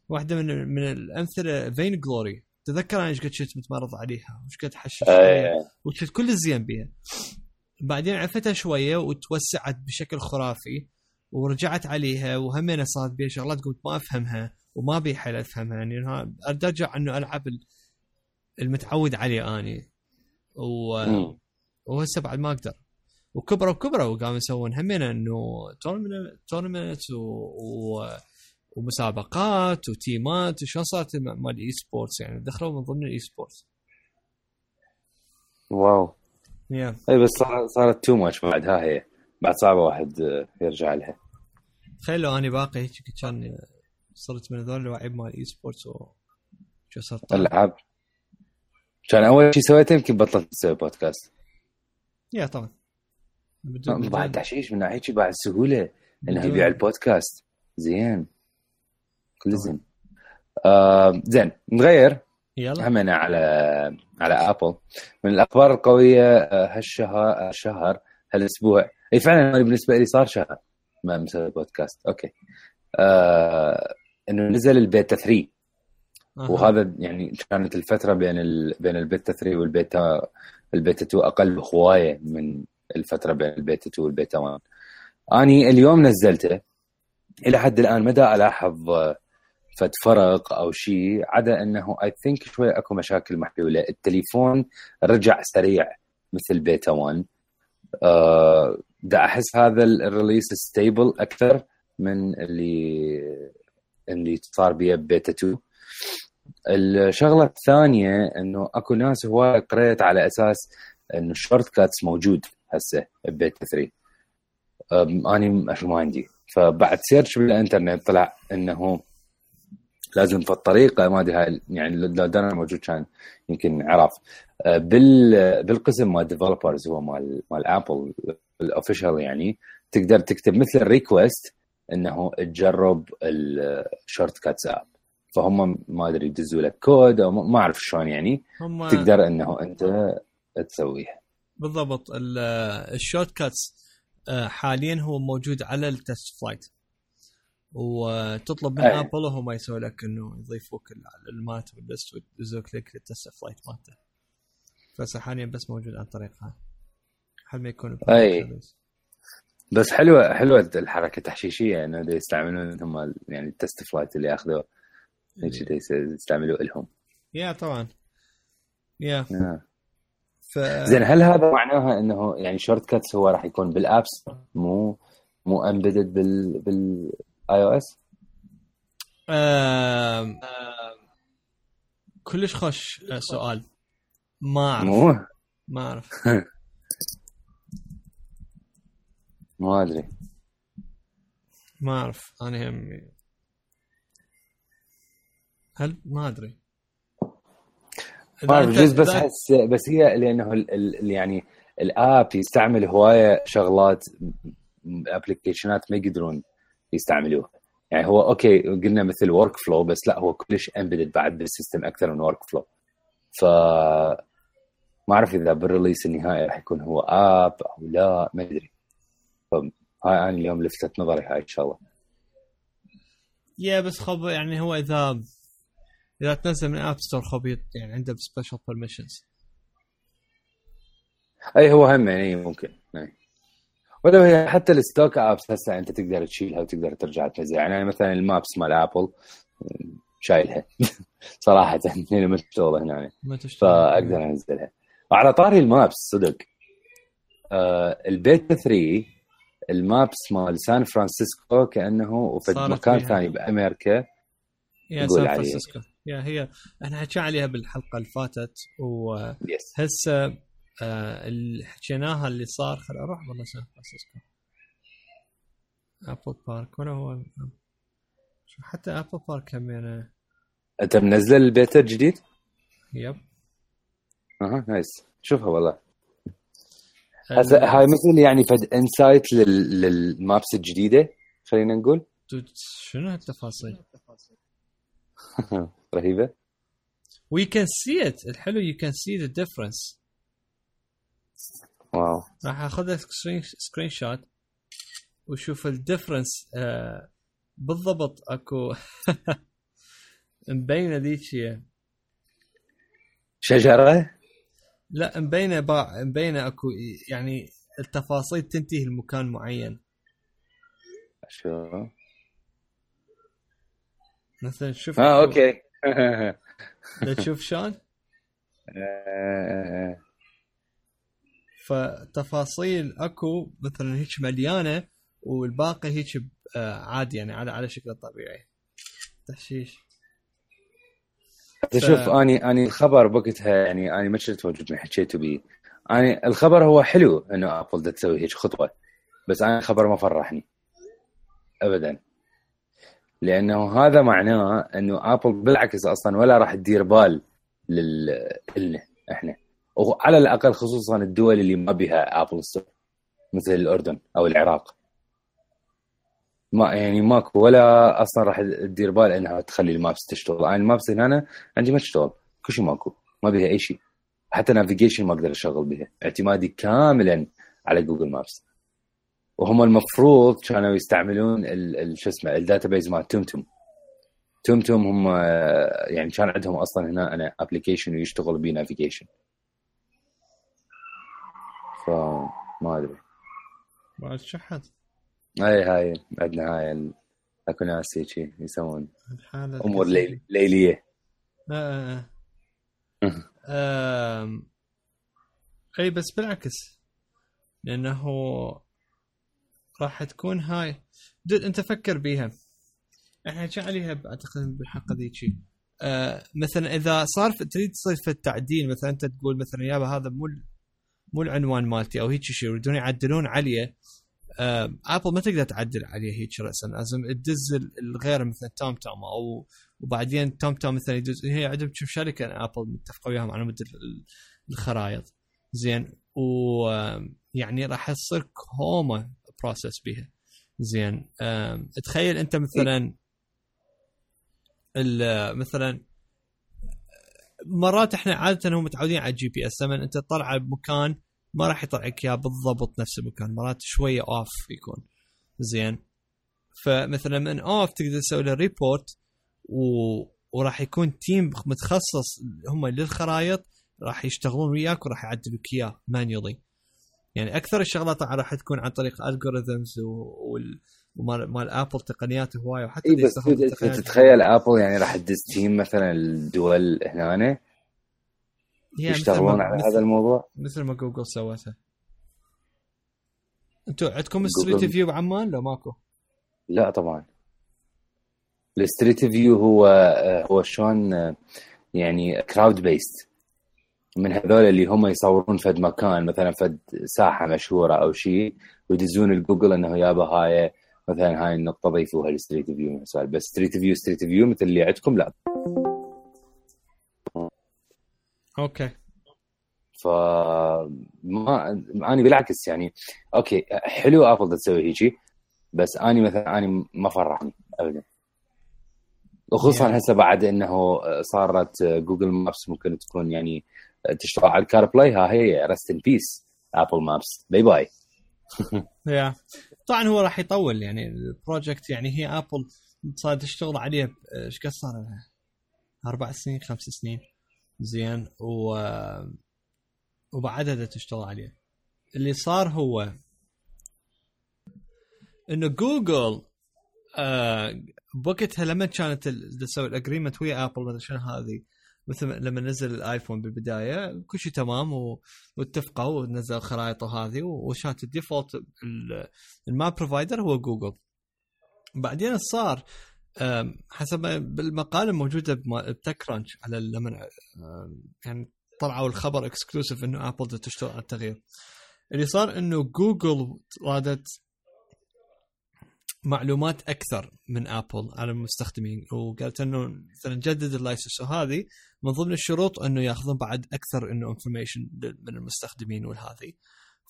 Speaker 1: واحدة من من الأمثلة Vainglory تذكر أنا إيش قد كنت متمرض عليها؟ وش قد حشش
Speaker 2: إيه
Speaker 1: وكنت كل الزين بيها. بعدين عرفتها شوية وتوسعت بشكل خرافي ورجعت عليها وهمينة صارت بيها شغلات قمت ما أفهمها. وما بي حيل أفهمها يعني أريد أرجع إنه ألعب ال- المتعود عليه أني. و... وهسه بعد ما أقدر. وكبروا وكبروا وقاموا يسوون همينة إنه tournament و... و... ومسابقات و team ات وشلون صارت مال ال eSports يعني دخلوا من ضمن ال eSports
Speaker 2: wow.
Speaker 1: yeah
Speaker 2: إي بس صار- صارت too much بعد. ها هي. بعد صعبة واحد يرجع لها.
Speaker 1: تخيل لو أني باقي هيك كان صرت من هذول اللاعب مال ال eSports و شو صرت
Speaker 2: ألعاب. كان أول شيء سويته يمكن بطلت أسوي بودكاست
Speaker 1: يا طبعا. بدون
Speaker 2: بعد تحشيش من ناحية بعد سهولة.
Speaker 1: إنه
Speaker 2: يبيع البودكاست. زين. كل زين. آه زين. نغير.
Speaker 1: يلا.
Speaker 2: همنا على على Apple من الأخبار القوية آه، هالشهر هالشهر هالأسبوع. إي فعلا بالنسبة لي صار شهر ما مسوي بودكاست أوكي. آه إنه نزل البيتا 3
Speaker 1: أها.
Speaker 2: وهذا يعني كانت الفترة بين ال... بين البيتا 3 وال beta ال beta 2 أقل بهوايه من الفترة بين البيتا 2 والبيتا 1 أني اليوم نزلته. إلى حد الآن ما دا ألاحظ آه، فد فرق أو شيء عدا إنه I think شوي أكو مشاكل محلولة. التليفون رجع سريع مثل بيتا 1 آه، دا أحس هذا ال- ال release stable أكثر من اللي اللي صار بيه بيتا 2 الشغلة الثانية إنه أكو ناس هواي قريت على أساس إنه ال shortcuts موجود هسه ببيتا 3 أم، أني ما عندي. فبعد search بالإنترنت طلع إنه لازم في الطريقة ما أدري هاي يعني لو دانا موجود كان يمكن عرف. أه، بال بالقسم مال developers هو مال مال Apple ال official يعني تقدر تكتب مثل ال request إنه تجرب ال shortcuts app فهم ما أدري يدزوا لك كود أو ما- أعرف شلون يعني.
Speaker 1: هم
Speaker 2: تقدر إنه أنت تسويها
Speaker 1: بالضبط. ال- ال shortcuts آه، حاليا هو موجود على ال TestFlight وتطلب من
Speaker 2: أي.
Speaker 1: Apple وهم يسوي لك إنه يضيفوك ال- المات وال list ويدزوك لك لل TestFlight مالته. بس حاليا بس موجود عن طريقها. حال ما يكون
Speaker 2: أي. بس حلوة حلوة الحركة التحشيشية انه دا يستعملون هم يعني ال TestFlight اللي اخذوه هيك دا يس- يستعملوا لهم
Speaker 1: Yeah طبعا. Yeah.
Speaker 2: آه.
Speaker 1: ف
Speaker 2: زين هل هذا معناها إنه يعني shortcuts هو راح يكون بال apps مو مو embedded بال بال iOS؟
Speaker 1: آم، كلش خوش آه، سؤال. ما أعرف.
Speaker 2: مو؟
Speaker 1: ما أعرف.
Speaker 2: ما أدري.
Speaker 1: ما أعرف أنا هم هل ما أدري.
Speaker 2: ما اعرف
Speaker 1: أنت-
Speaker 2: بس احس بس هي لأنه ال ال يعني ال app يستعمل هواية شغلات application ات ما يقدرون يستعملوها يعني هو أوكي قلنا مثل Workflow بس لا هو كلش embedded بعد بال system أكثر من Workflow ف ما أعرف إذا بال release النهائي راح يكون هو app أو لا ما أدري. فهاي أنا اليوم لفتت نظري هاي إن شاء الله.
Speaker 1: Yeah بس خب يعني هو إذا إذا تنزل من App Store خبيط يعني عنده special permissions
Speaker 2: أي هو هم يعني ممكن هي حتى ال stock apps هسه أنت تقدر تشيلها وتقدر ترجع تنزل. يعني أنا مثلا ال Maps مال Apple شايلها. صراحة ما تشتغل هنا
Speaker 1: ما تشتغل.
Speaker 2: فأقدر أنزلها. وعلى طاري ال Maps صدق. آه البيتا 3 ال Maps مال سان فرانسيسكو كأنه وفي مكان. ثاني
Speaker 1: بأمريكا.
Speaker 2: Yeah
Speaker 1: سان. فرانسيسكو. Yeah هي إحنا حكينا عليها بالحلقة اللي فاتت وهسه آه اللي حكيناها اللي صار. خل أروح والله سان فرانسيسكو. Apple Park ولا هو شو حتى Apple Park هم يعني؟
Speaker 2: أنت منزل البيتا الجديد؟
Speaker 1: Yep.
Speaker 2: أها nice. شوفها والله. هسه هاي مثل يعني فد insight لل... لل Maps الجديدة خلينا نقول.
Speaker 1: شنو هالتفاصيل؟
Speaker 2: رهيبة.
Speaker 1: We can see it. الحلو you can see the difference.
Speaker 2: Wow.
Speaker 1: راح أخذ screenshot وشوف ال difference آه بالضبط أكو مبينة ذيك.
Speaker 2: شجرة؟
Speaker 1: لا مبينه باع مبينه اكو يعني التفاصيل تنتهي لمكان معين.
Speaker 2: شو؟
Speaker 1: مثلا شوف
Speaker 2: آه
Speaker 1: أوكي. تشوف شلون؟ فتفاصيل اكو مثلا هيك مليانة والباقي هيك آه عادي يعني على على شكل طبيعي. تحشيش.
Speaker 2: شوف اني أني الخبر بوقتها يعني أني ما كنت موجود من حكيتوا بيه أني الخبر هو حلو إنه Apple تسوي هيك خطوة بس أنا الخبر ما فرحني. ابدا. لأنه هذا معناه إنه Apple بالعكس أصلا ولا راح تدير بال لل إحنا. وعلى الأقل خصوصا الدول اللي ما بها Apple Store مثل الأردن أو العراق. ما يعني ماكو ولا أصلا راح تدير بال إنها تخلي ال Maps تشتغل. أنا ال Maps هنا عندي ما تشتغل. كل شيء ماكو. ما بها أي شيء. حتى navigation ما أقدر أشغل بها اعتمادي كاملا على Google Maps وهم المفروض كانوا يستعملون شو اسمه ال database مال TomTom TomTom هم آه، يعني كان عندهم أصلا هنا أنا application ويشتغل بيه navigation فما أدري.
Speaker 1: بعد شحت.
Speaker 2: اي هاي عندنا هاي ال- اكو ناس هيك يسوون.
Speaker 1: أمور.
Speaker 2: ليل- ليلية.
Speaker 1: آه. آم، إي بس بالعكس لأنه راح تكون هاي دود أنت فكر بيها. إحنا حكينا عليها أعتقد بالحلقة ذيك؟ آه مثلا إذا صار في- تريد تصير في التعديل مثلا أنت تقول مثلا يابا هذا مو مو العنوان مالتي أو هيك شيء يريدون يعدلون عليه آه Apple ما تقدر تعدل عليه هيك راسا. لازم تدز ال- الغير مثلا TomTom أو وبعدين TomTom مثلا يدز هي عندهم شوف شركة Apple متفقة وياهم على مود ال- الخرائط. زين. ويعني راح تصير كوما process بيها. زين. آم، تخيل أنت مثلا مثلا مرات إحنا عادة هم متعودين على ال GPS لما أنت تطلع بمكان ما راح يطلعك إياه بالضبط نفس المكان مرات شوية off يكون. زين. فمثلا من off تقدر تسوي له report و... وراح يكون team متخصص هم للخرائط راح يشتغلون وياك وراح يعدلوك إياه manually يعني أكثر الشغلات راح تكون عن طريق algorithms وال ومال مال Apple تقنيات هوايه وحتى اللي
Speaker 2: بس تتخيل Apple يعني راح تدز team مثلا الدول هنا يشتغلون على هذا الموضوع؟
Speaker 1: مثل ما جوجل سوتها أنتوا عندكم Street View بعمان؟ لو ماكو؟
Speaker 2: لا طبعا. ال Street View هو هو شلون آه، يعني crowd based من هذول اللي هم يصورون فد مكان مثلا فد ساحة مشهورة أو شيء ويدزون الجوجل إنه يابا هاي مثلا هاي النقطة ضيفوها ال Street View بس Street View Street View مثل اللي عندكم؟ لا.
Speaker 1: Okay.
Speaker 2: ف ما اني بالعكس يعني okay حلو Apple تسوي هيجي بس اني مثلا اني ما فرحني ابدا. وخصوصا
Speaker 1: Yeah.
Speaker 2: هسه بعد إنه صارت Google Maps ممكن تكون يعني تشتغل على ال CarPlay ها هي rest in peace ابل مابس باي باي
Speaker 1: يا طبعا هو راح يطول يعني ال project يعني هي Apple صار تشتغل عليه إيش قد صار لها؟ أربع سنين خمس سنين. زين و وبعدها تشتغل عليه اللي صار هو إنه جوجل آه بوقتها لما كانت تسوي ال agreement ويا Apple شنو هذه مثل لما نزل ال iPhone بالبداية كل شيء تمام. واتفقوا ونزل خرائط وهذه وشانت ال default ال- ال map provider هو جوجل بعدين صار حسب بالمقاله الموجودة ب TechCrunch على لما يعني طلعوا الخبر exclusive إنه Apple تشتغل على التغيير. اللي صار إنه جوجل رادت معلومات أكثر من Apple على المستخدمين وقالت إنه مثلا جدد ال license. وهذه من ضمن الشروط إنه يأخذون بعد أكثر إنه information من المستخدمين والهذه.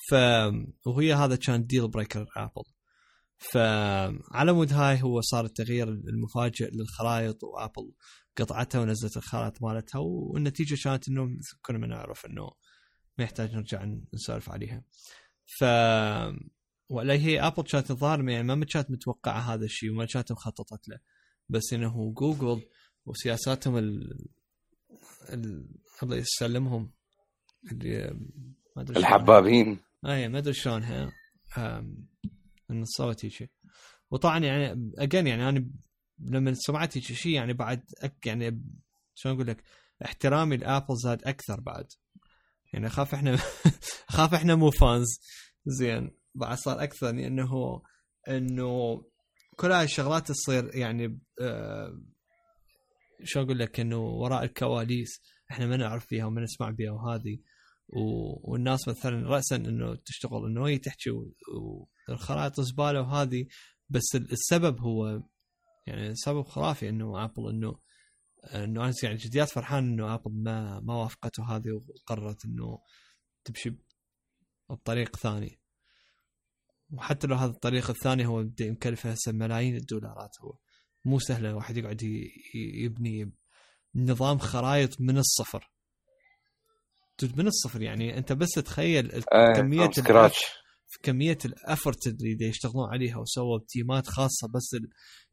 Speaker 1: ف وهي هذا كان deal breaker Apple فعلى مود هاي هو صار التغيير المفاجئ للخرائط و Apple قطعتها ونزلت الخرائط مالتها والنتيجة كانت إنه كنا ما نعرف إنه ما يحتاج نرجع نسولف عليها. ف ولا هي Apple كانت الظاهر يعني ما كانت متوقعة هذا الشيء وما كانت مخططت له. بس إنه جوجل وسياساتهم ال... ال... الله يسلمهم. اللي ما أدري.
Speaker 2: الحبابين.
Speaker 1: اي ما أدري شلونها. انه صوت هيك وطبعا يعني اجين يعني أنا لما سمعت شيء يعني بعد أك يعني شلون أقول لك احترامي لآبل زاد أكثر بعد. يعني أخاف إحنا أخاف إحنا مو فانز زين بعد صار أكثر لأنه إنه كل هاي الشغلات تصير يعني آه، شو أقول لك إنه وراء الكواليس إحنا ما نعرف فيها وما نسمع بها وهذه. والناس مثلا راسا إنه تشتغل إنه هي تحكي. والخرائط زبالة وهذه بس ال- السبب هو يعني سبب خرافي إنه Apple انه إنه أنا يعني جديات فرحان إنه Apple ما ما وافقته هذه وقررت إنه تمشي بطريق ثاني وحتى لو هذا الطريق الثاني هو مكلفه هسه ملايين الدولارات هو مو سهله الواحد يقعد يبني نظام خرائط من الصفر من الصفر يعني. أنت بس تخيل ال-
Speaker 2: كمية
Speaker 1: في كمية الافورت اللي يشتغلون عليها وسووا تيمات خاصة بس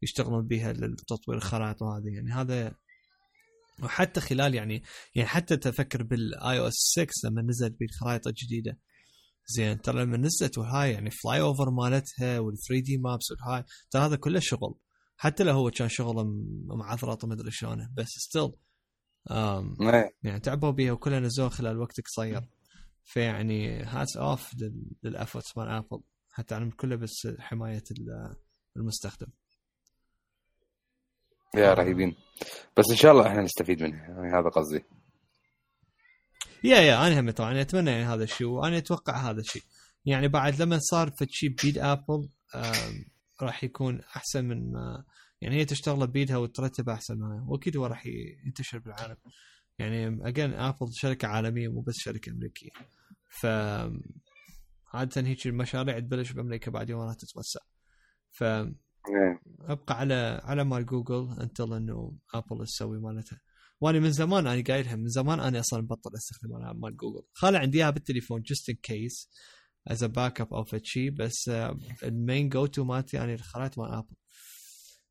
Speaker 1: يشتغلون بها لتطوير الخرائط وهذه يعني. هذا وحتى خلال يعني يعني حتى تفكر بال iOS 6 لما نزلت بالخرائط الجديدة. زين ترى لما نزلت وهاي يعني flyover مالتها وال 3D maps والهاي ترى هذا كله شغل. حتى لو هو كان شغله م- معثرط وما أدري شلونه بس
Speaker 2: still.
Speaker 1: يعني تعبوا بيها وكلها نزلوها خلال وقت قصير. فيعني hats off لل efforts مال Apple حتى عن كله بس حماية ال- المستخدم.
Speaker 2: Yeah رهيبين. بس إن شاء الله إحنا نستفيد منها. يعني هذا قصدي.
Speaker 1: Yeah yeah أنا هم طبعا. أتمنى يعني هذا الشيء وأنا أتوقع هذا الشيء. يعني بعد لما صار في شيء بيد Apple راح يكون أحسن من ما يعني هي تشتغل بيدها وترتب أحسن ما وأكيد هو راح ينتشر بالعالم. يعني again Apple شركة عالمية مو بس شركة أمريكية. ف عادة هيك المشاريع تبلش بأمريكا بعدين وراها تتوسع. ف
Speaker 2: إيه.
Speaker 1: أبقى على على مال Google until إنه Apple تسوي مالتها. وأنا من زمان أنا قايلها من زمان أنا أصلا بطل أستخدم أنا مال جوجل. خالي عندي إياها بالتليفون just in case as backup أو شيء بس ال main go-to مالتي يعني الخرائط مال Apple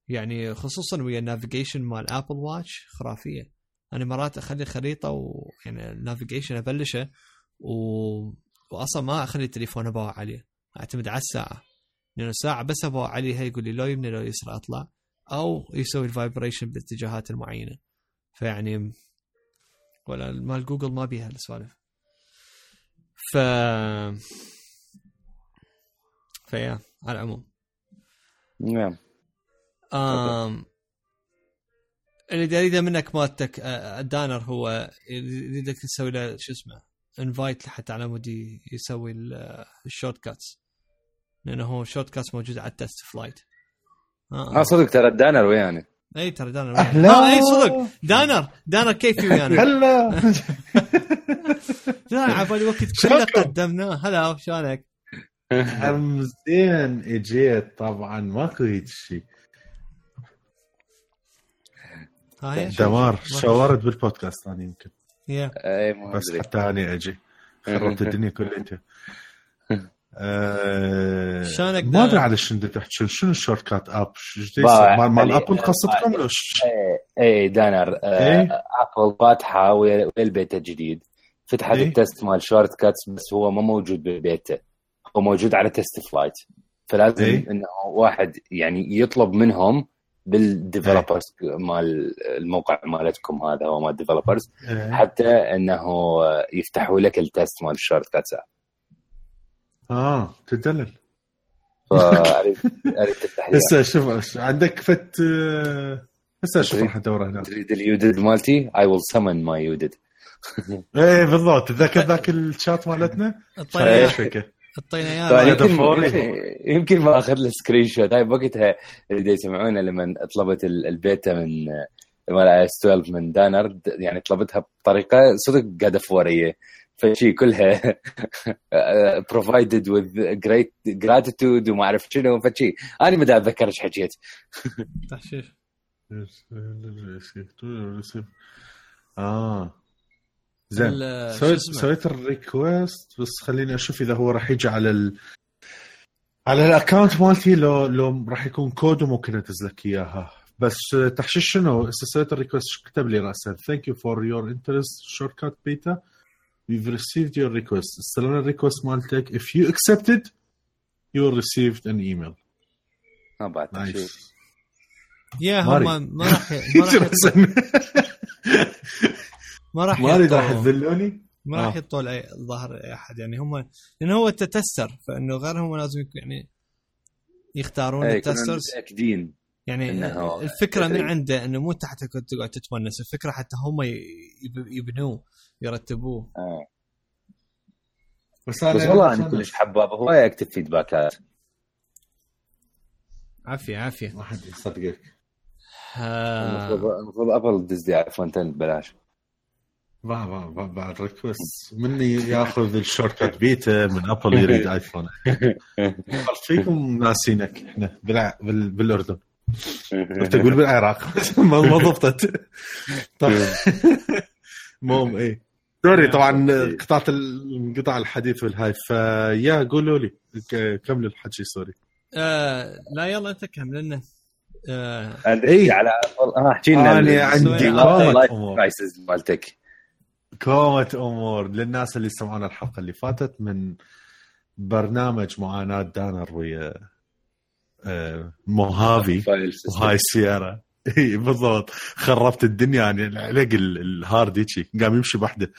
Speaker 1: يعني خصوصا ويا ال navigation مال Apple Watch خرافية. أنا مرات أخلي خريطة ويعني النافيجيشن أبلشه و... واصلا ما أخلي التليفون ابوع عليه. أعتمد على الساعة. لأنه الساعة بس ابوع عليها يقول لي لو يمنى لو يسرى أطلع. أو يسوي ال vibration بالاتجاهات المعينه فيعني ولا مال جوجل ما بيها السوالف. ف ف yeah على العموم.
Speaker 2: نعم.
Speaker 1: آم... اللي دا اريده منك مالتك آه، الدانر هو يريدك تسوي له شو اسمه invite لحتى على مود يسوي ال- آه، ال Shortcuts لأنه هو Shortcuts موجود على ال TestFlight
Speaker 2: آه. صدق ترى الدانر ويانا
Speaker 1: اي ترى دانر
Speaker 3: أهلا.
Speaker 1: آه اي صدق. دانر دانر كيفي ويانا
Speaker 3: هلا.
Speaker 1: لا على بالي وقت كله؟ قدمناه. هلا شلونك؟
Speaker 3: عم زين إجيت. طبعا ماكو هيك شيء. دمار شاورت بالبودكاست أنا يمكن.
Speaker 1: يا.
Speaker 2: أي
Speaker 3: بس حتى اني أجي. خربت الدنيا كلها أه
Speaker 1: شلونك
Speaker 3: ما أدري على شنو بدك تحكي شنو ال Shortcut
Speaker 2: app
Speaker 3: مال مال Apple قصتكم ولا
Speaker 2: أي أي دانر. آه،
Speaker 3: إيه؟
Speaker 2: أبل فاتحة ويا البيت الجديد. فتحت
Speaker 3: إيه؟
Speaker 2: ال test مال Shortcuts بس هو ما موجود ببيته هو موجود على TestFlight. فلازم
Speaker 3: إيه؟
Speaker 2: إنه واحد يعني يطلب منهم بال developers مال الموقع مالتكم هذا هو مال ال developers
Speaker 3: إيه.
Speaker 2: حتى إنه يفتحوا لك ال test مال ال Shortcuts
Speaker 3: آه تدلل.
Speaker 2: فاريد اريد تفتح
Speaker 3: هسه شوف عندك فت هسه شوف راح أدور هنا
Speaker 2: تريد اليودد مالتي؟ I will summon my يودد
Speaker 3: إيه بالضبط تذكر ذاك الشات مالتنا؟
Speaker 2: طيب،
Speaker 3: هذا
Speaker 2: يمكن
Speaker 3: فوري.
Speaker 2: يمكن- يمكن ما أخذ له screenshot. هاي بوقتها اللي يسمعونه لما طلبت ال- البيتا من مال iOS 12 من دانر د- يعني طلبتها بطريقة صدق قاعدة فورية. فشي كلها provided with great gratitude وما أعرف شنو. فشي أنا ما أتذكر إيش حكيت.
Speaker 1: تحشيش.
Speaker 3: آه. زين. سويت؟ سويت ال request بس خليني أشوف إذا هو راح يجي على ال... على ال account مالتي لو لو راح يكون كود وممكن انزل لك إياها. بس تحشيش شنو؟ هسه سويت ال request كتب لي راسا thank you for your interest Shortcut beta we've received your request. استلمنا ال request مالتك. If you accepted you will receive an email.
Speaker 2: ما بعد
Speaker 3: nice
Speaker 1: يا ما راح ما راح ما راح
Speaker 3: ما أريد راح تذلوني
Speaker 1: ما راح
Speaker 3: آه.
Speaker 1: يحطوا له ظهر أي أحد يعني هم لأنه هو tester فإنه غيرهم لازم يكون يعني يختارون
Speaker 2: إيه، ال
Speaker 1: testers
Speaker 2: متأكدين
Speaker 1: يعني الفكرة من. عنده إنه مو كنت تقعد تتونس الفكرة حتى هم يبنوه يرتبوه
Speaker 2: آه.
Speaker 3: بس
Speaker 2: بس والله أنا كلش حباب هواي أكتب feedback
Speaker 1: ات عافية عافية
Speaker 3: ما حد يصدقك
Speaker 1: آه.
Speaker 2: المفروض المفروض Apple تدز لي iPhone 10 ببلاش
Speaker 3: ما ما ما بعد request مني ياخذ ال Shortcut beta من Apple يريد iPhone فيكم ناسينك إحنا بالع... بال... بالأردن. تقول بالعراق. ما ما ضبطت. طيب. المهم إيه. sorry طبعا قطعت انقطع الحديث والهاي فيا قولوا لي ك- كملوا الحكي sorry.
Speaker 1: آه لا يلا أنت كمل لنا آه.
Speaker 3: إيه.
Speaker 2: على آه أحكي لنا
Speaker 3: أنا عندي.
Speaker 2: prices مالتك.
Speaker 3: كومة أمور للناس اللي سمعونا الحلقة اللي فاتت من برنامج معاناة دانر ويا
Speaker 2: Mojave. و
Speaker 3: High Sierra إي بالضبط. خربت الدنيا يعني علق ال- ال hard هيجي قام يمشي بحده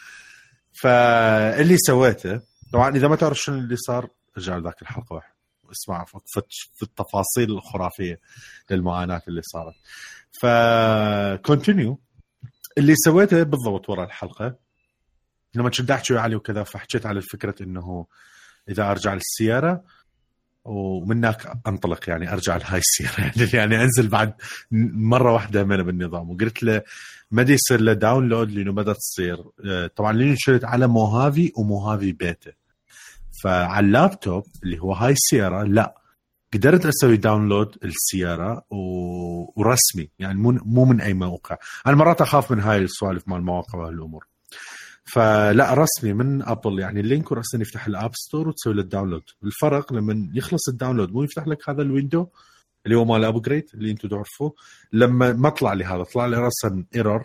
Speaker 3: فاللي سويته طبعا إذا ما تعرف شنو اللي صار ارجع لذاك الحلقة واحد. اسمع في في التفاصيل الخرافيه للمعاناة اللي صارت. ف continue اللي سويته بالضبط ورا الحلقة لما كنت احكي ويا علي وكذا فحكيت على فكره إنه إذا أرجع لل Sierra ومن هناك أنطلق يعني أرجع ل High Sierra. يعني أنزل بعد مرة واحدة من بالنظام وقلت له مدى يصير له download لأنه مدى تصير. آه، طبعا لأني شريت على Mojave و Mojave beta فعلى اللابتوب اللي هو High Sierra لا. قدرت أسوي download ال Sierra و... ورسمي. يعني مو مو من أي موقع. أنا مرات أخاف من هاي السوالف مال المواقع وهالأمور. فلا رسمي من Apple يعني ال link وراسا يفتح ال App Store وتسوي له ال download الفرق لما يخلص ال download مو يفتح لك هذا ال window اللي هو مال upgrade اللي أنتم تعرفوه لما ما طلع لي هذا طلع لي راسا error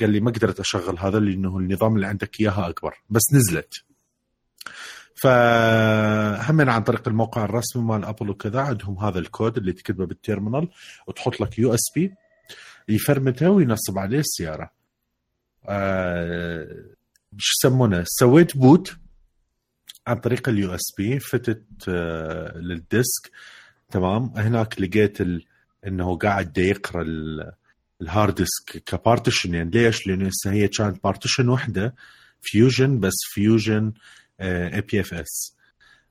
Speaker 3: قال لي ما قدرت أشغل هذا لأنه النظام اللي عندك إياها أكبر بس نزلت. فهم عن طريق الموقع الرسمي مال Apple وكذا عندهم هذا الكود اللي تكتبه بال Terminal وتحط لك USB يفرمته وينصب عليه ال Sierra. آه شو يسمونه؟ سويت boot عن طريق ال USB فتت آه لل disk. تمام؟ هناك لقيت ال... إنه قاعد يقرأ ال... ال hard disk ك partition. يعني ليش؟ لأنه هسه هي كانت partition وحدة Fusion بس Fusion APFS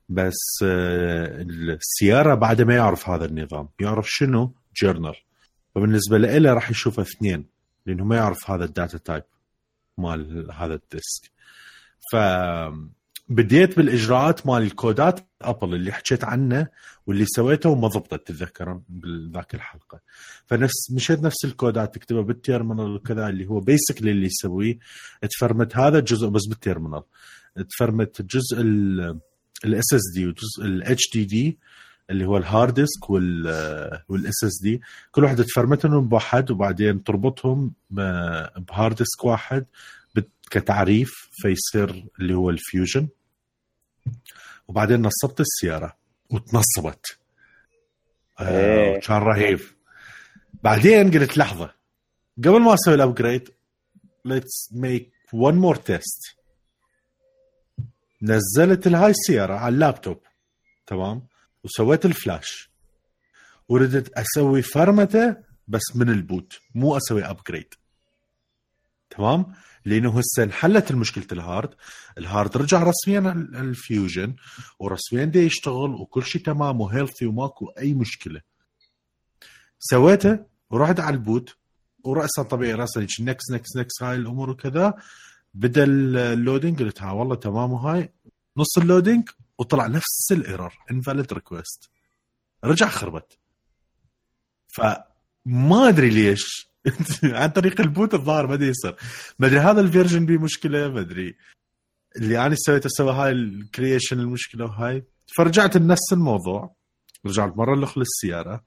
Speaker 3: بس آه، ال Sierra بعد ما يعرف هذا النظام يعرف شنو؟ journal. فبالنسبة له راح يشوف اثنين لأنه ما يعرف هذا ال data type مال هذا ال disk. ف بديت بالإجراءات مال ال code ات Apple اللي حكيت عنه واللي سويته وما ضبطت تتذكر بذاك الحلقة. فنفس مشيت نفس الكودات تكتبها بال Terminal وكذا اللي هو basically اللي يسويه. تفرمت هذا الجزء بس بال Terminal. تفرمت جزء ال SSD وجزء ال HDD اللي هو ال hard disk وال SSD كل واحدة تفرمتهم بواحد وبعدين تربطهم ب hard disk واحد كتعريف فيصير اللي هو ال Fusion. وبعدين نصبت ال Sierra وتنصبت. آه
Speaker 2: إيه.
Speaker 3: كان رهيب. بعدين قلت لحظة قبل ما أسوي ال upgrade let's make one more test نزلت ال High Sierra على اللابتوب. تمام؟ وسويت الفلاش. وردت أسوي format بس من ال boot مو أسوي upgrade تمام؟ لأنه هسه انحلت المشكلة ال hard ال hard رجع رسميا ال Fusion ورسميا دي يشتغل وكل شيء تمام و healthy وماكو أي مشكلة. سويته ورحت على ال boot وراسا طبيعي راسا نكس نكس نكس هاي الأمور وكذا. بدأ ال loading قلت ها والله تمام وهاي. نص اللودينج وطلع نفس ال error invalid request رجع خربت. فما أدري ليش. عن طريق ال boot الظاهر ما أدري يصير ما أدري هذا ال version بيه مشكلة ما أدري. اللي أنا سويته سوى هاي ال creation المشكلة وهاي. فرجعت لنفس الموضوع. رجعت مرة لخ لل Sierra.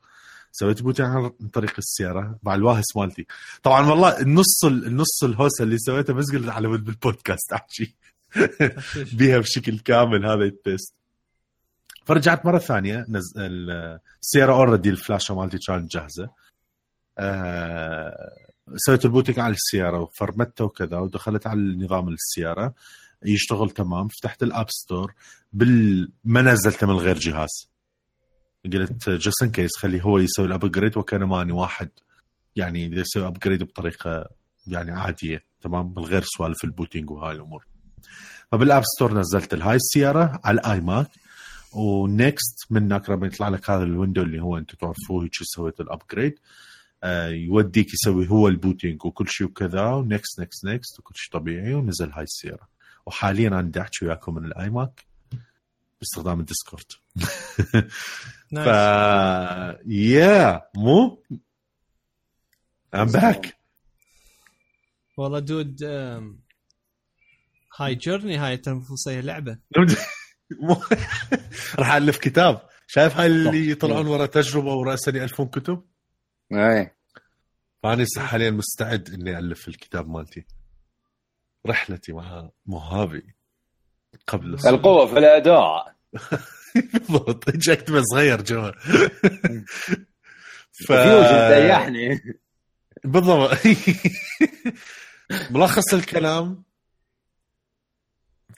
Speaker 3: سويت boot عن طريق ال Sierra مع الواهس مالتي. طبعا والله النص النص الهوسه اللي سويته بس قلت على ود بالبودكاست احكي بيها بشكل كامل هذا ال test فرجعت مرة ثانية نز... ال- Sierra already الفلاشه مالتي كانت جاهزة. آه... سويت ال booting على ال Sierra وفرمتها وكذا ودخلت على نظام ال Sierra. يشتغل تمام. فتحت ال App Store. بال ما نزلته من غير جهاز. قلت just in case خليه هو يسوي ال upgrade وكان ماني واحد. يعني إذا يسوي upgrade بطريقة يعني عادية تمام؟ من غير سوالف ال booting وهاي الأمور. فبال App Store نزلت High Sierra على ال iMac و next من هناك لما يطلع لك هذا ال window اللي هو أنت تعرفوه هيك سويت ال upgrade آه يوديك يسوي هو ال booting وكل شيء وكذا و next next next وكل شيء طبيعي ونزل High Sierra. وحاليا أنا بدي أحكي وياكم من ال iMac باستخدام ال Discord.
Speaker 1: ف
Speaker 3: yeah مو؟ I'm back
Speaker 1: والله dude هاي journey هاي تنفسيه
Speaker 3: لعبة. راح ألف كتاب. شايف هاي اللي يطلعون ورا تجربة وراسا يألفون كتب؟
Speaker 2: اي
Speaker 3: فأنا هسه حاليا مستعد إني ألف الكتاب مالتي. رحلتي مع مهابي قبل الصلاة.
Speaker 2: القوة في الأداء.
Speaker 3: بالضبط. اكتبه صغير جوا ف بالضبط. ملخص الكلام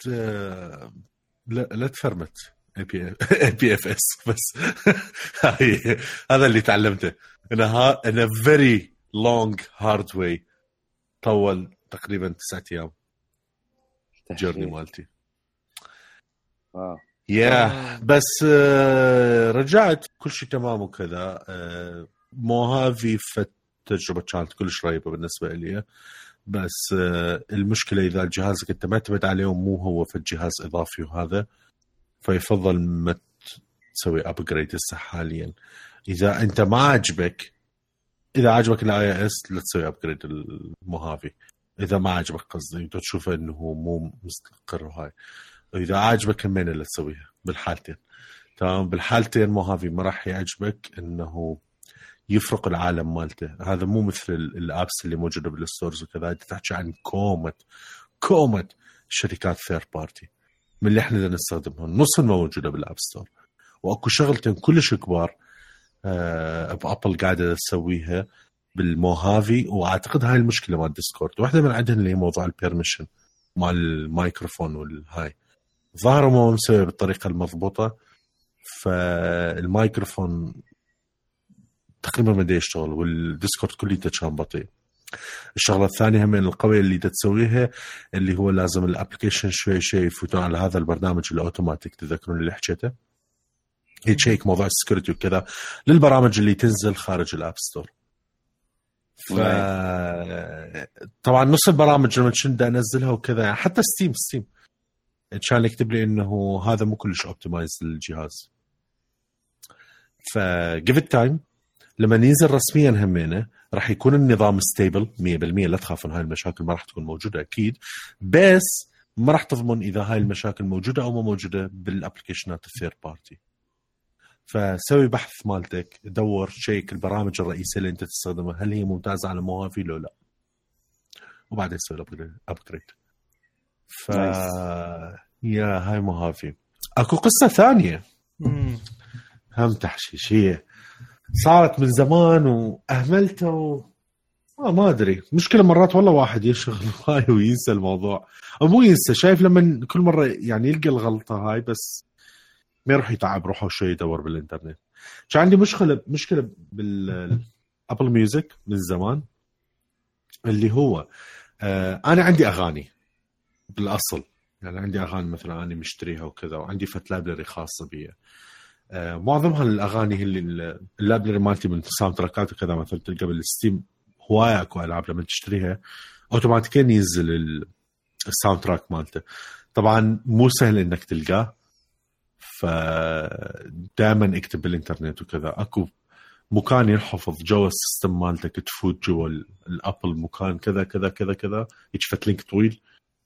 Speaker 3: لا لا تفرمت اي بي اف اس بس. هاي هذا اللي تعلمته. ان ها ان فيري لونج هارد واي طول تقريبا تسعة أيام. journey مالتي.
Speaker 2: wow.
Speaker 3: yeah
Speaker 1: آه.
Speaker 3: بس آه، رجعت كل شيء تمام وكذا. آه، مو هذه تجربة كانت كلش رهيبة بالنسبة لي. بس آه، المشكلة إذا جهازك أنت معتمد عليه ومو هو في جهاز إضافي وهذا فيفضل ما تسوي upgrade هسه حاليا. إذا أنت ما عجبك إذا عجبك ال OS لا تسوي upgrade ال Mojave إذا ما عجبك قصدي أنت تشوفه إنه مو مستقر وهاي إذا عاجبك همين لا تسويها بالحالتين. تمام؟ بالحالتين Mojave ما راح يعجبك إنه يفرق العالم مالته. هذا مو مثل ال- ال apps اللي موجودة بال stores وكذا انت تحكي عن كومة كومة شركات third party من اللي إحنا بدنا نستخدمهم. نص ما موجودة بال App Store وأكو شغلتين كلش كبار آه Apple قاعدة تسويها بال Mojave وأعتقد هاي المشكلة مال Discord وإحدة من عندهم اللي هي موضوع ال permission مال الميكروفون والهاي. ظهروا مو مسوي بالطريقة المضبوطة فالميكروفون تقريبا ما دا يشتغل وال Discord كليته كان بطيء الشغلة الثانية هم القويه اللي تسويها اللي هو لازم ال application شوي شوي يفوتون على هذا البرنامج الاوتوماتيك تذكرون اللي حكيته. ي check موضوع ال security وكذا. للبرامج اللي تنزل خارج ال App Store ف طبعا نص البرامج لما كنت أنزلها وكذا حتى Steam Steam كان يكتب لي إنه هذا مو كلش optimized للجهاز. ف give it time. لما ينزل رسميا همينه راح يكون النظام stable 100% لا تخافون هاي المشاكل ما راح تكون موجودة أكيد. بس ما راح تضمن إذا هاي المشاكل موجودة أو ما موجودة بال application ات ال third party فسوي بحث مالتك دور check البرامج الرئيسية اللي أنت تستخدمها هل هي ممتازة على Mojave لو لا. وبعدين تسوي upgrade ف yeah هاي Mojave أكو قصة
Speaker 1: ثانية.
Speaker 3: هم تحشيشية. صارت من زمان واهملتها و... آه ما أدري. مشكلة مرات والله واحد يشغل هاي وينسى الموضوع. أو مو ينسى شايف لما كل مرة يعني يلقى الغلطة هاي بس ما يروح يتعب روحه شوي يدور بالإنترنت. كان عندي مشكلة مشكلة بال Apple Music من زمان اللي هو آه أنا عندي أغاني بالأصل. يعني عندي أغاني مثلا أنا مشتريها وكذا وعندي فد library خاصة بي. معظمها الاغاني اللي ال library مالتي من sound track ات وكذا. مثلا تلقى بال Steam هواية أكو ألعاب لما تشتريها اوتوماتيكيا ينزل ال- soundtrack مالته. طبعا مو سهل إنك تلقاه فدائما اكتب بالإنترنت وكذا. أكو مكان ينحفظ جوا ال system مالتك تفوت جوا ال- الأبل مكان كذا كذا كذا كذا. يشفت link طويل.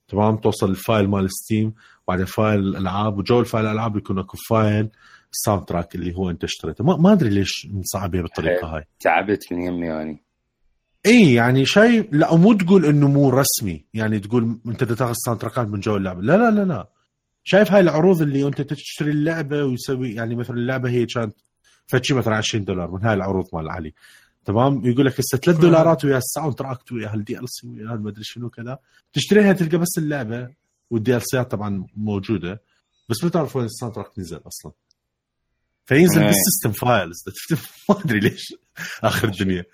Speaker 3: تمام توصل ال file مال ستيم وبعدين file الالعاب وجو ال file الالعاب يكون أكو file ال soundtrack اللي هو انت اشتريته. ما, ما أدري ليش مصعبها بالطريقة هاي.
Speaker 2: تعبت من يمي يعني.
Speaker 3: اي يعني شيء لا مو تقول إنه مو رسمي. يعني تقول أنت تاخذ soundtrack ات من جو اللعبة. لا لا لا لا. شايف هاي العروض اللي أنت تشتري اللعبة ويسوي يعني مثلا اللعبة هي كانت فد شي مثلا 20 دولار من هاي العروض مال هاي. تمام؟ يقول لك هسه 3 دولارات ويا ال soundtrack ويا ال DLC ويا ما أدري شنو كذا. تشتريها تلقى بس اللعبة وال DLC ات طبعا موجودة. بس ما تعرف وين ال soundtrack نزل أصلا. فينزل.
Speaker 2: بال
Speaker 3: system files. ما أدري ليش. آخر الدنيا.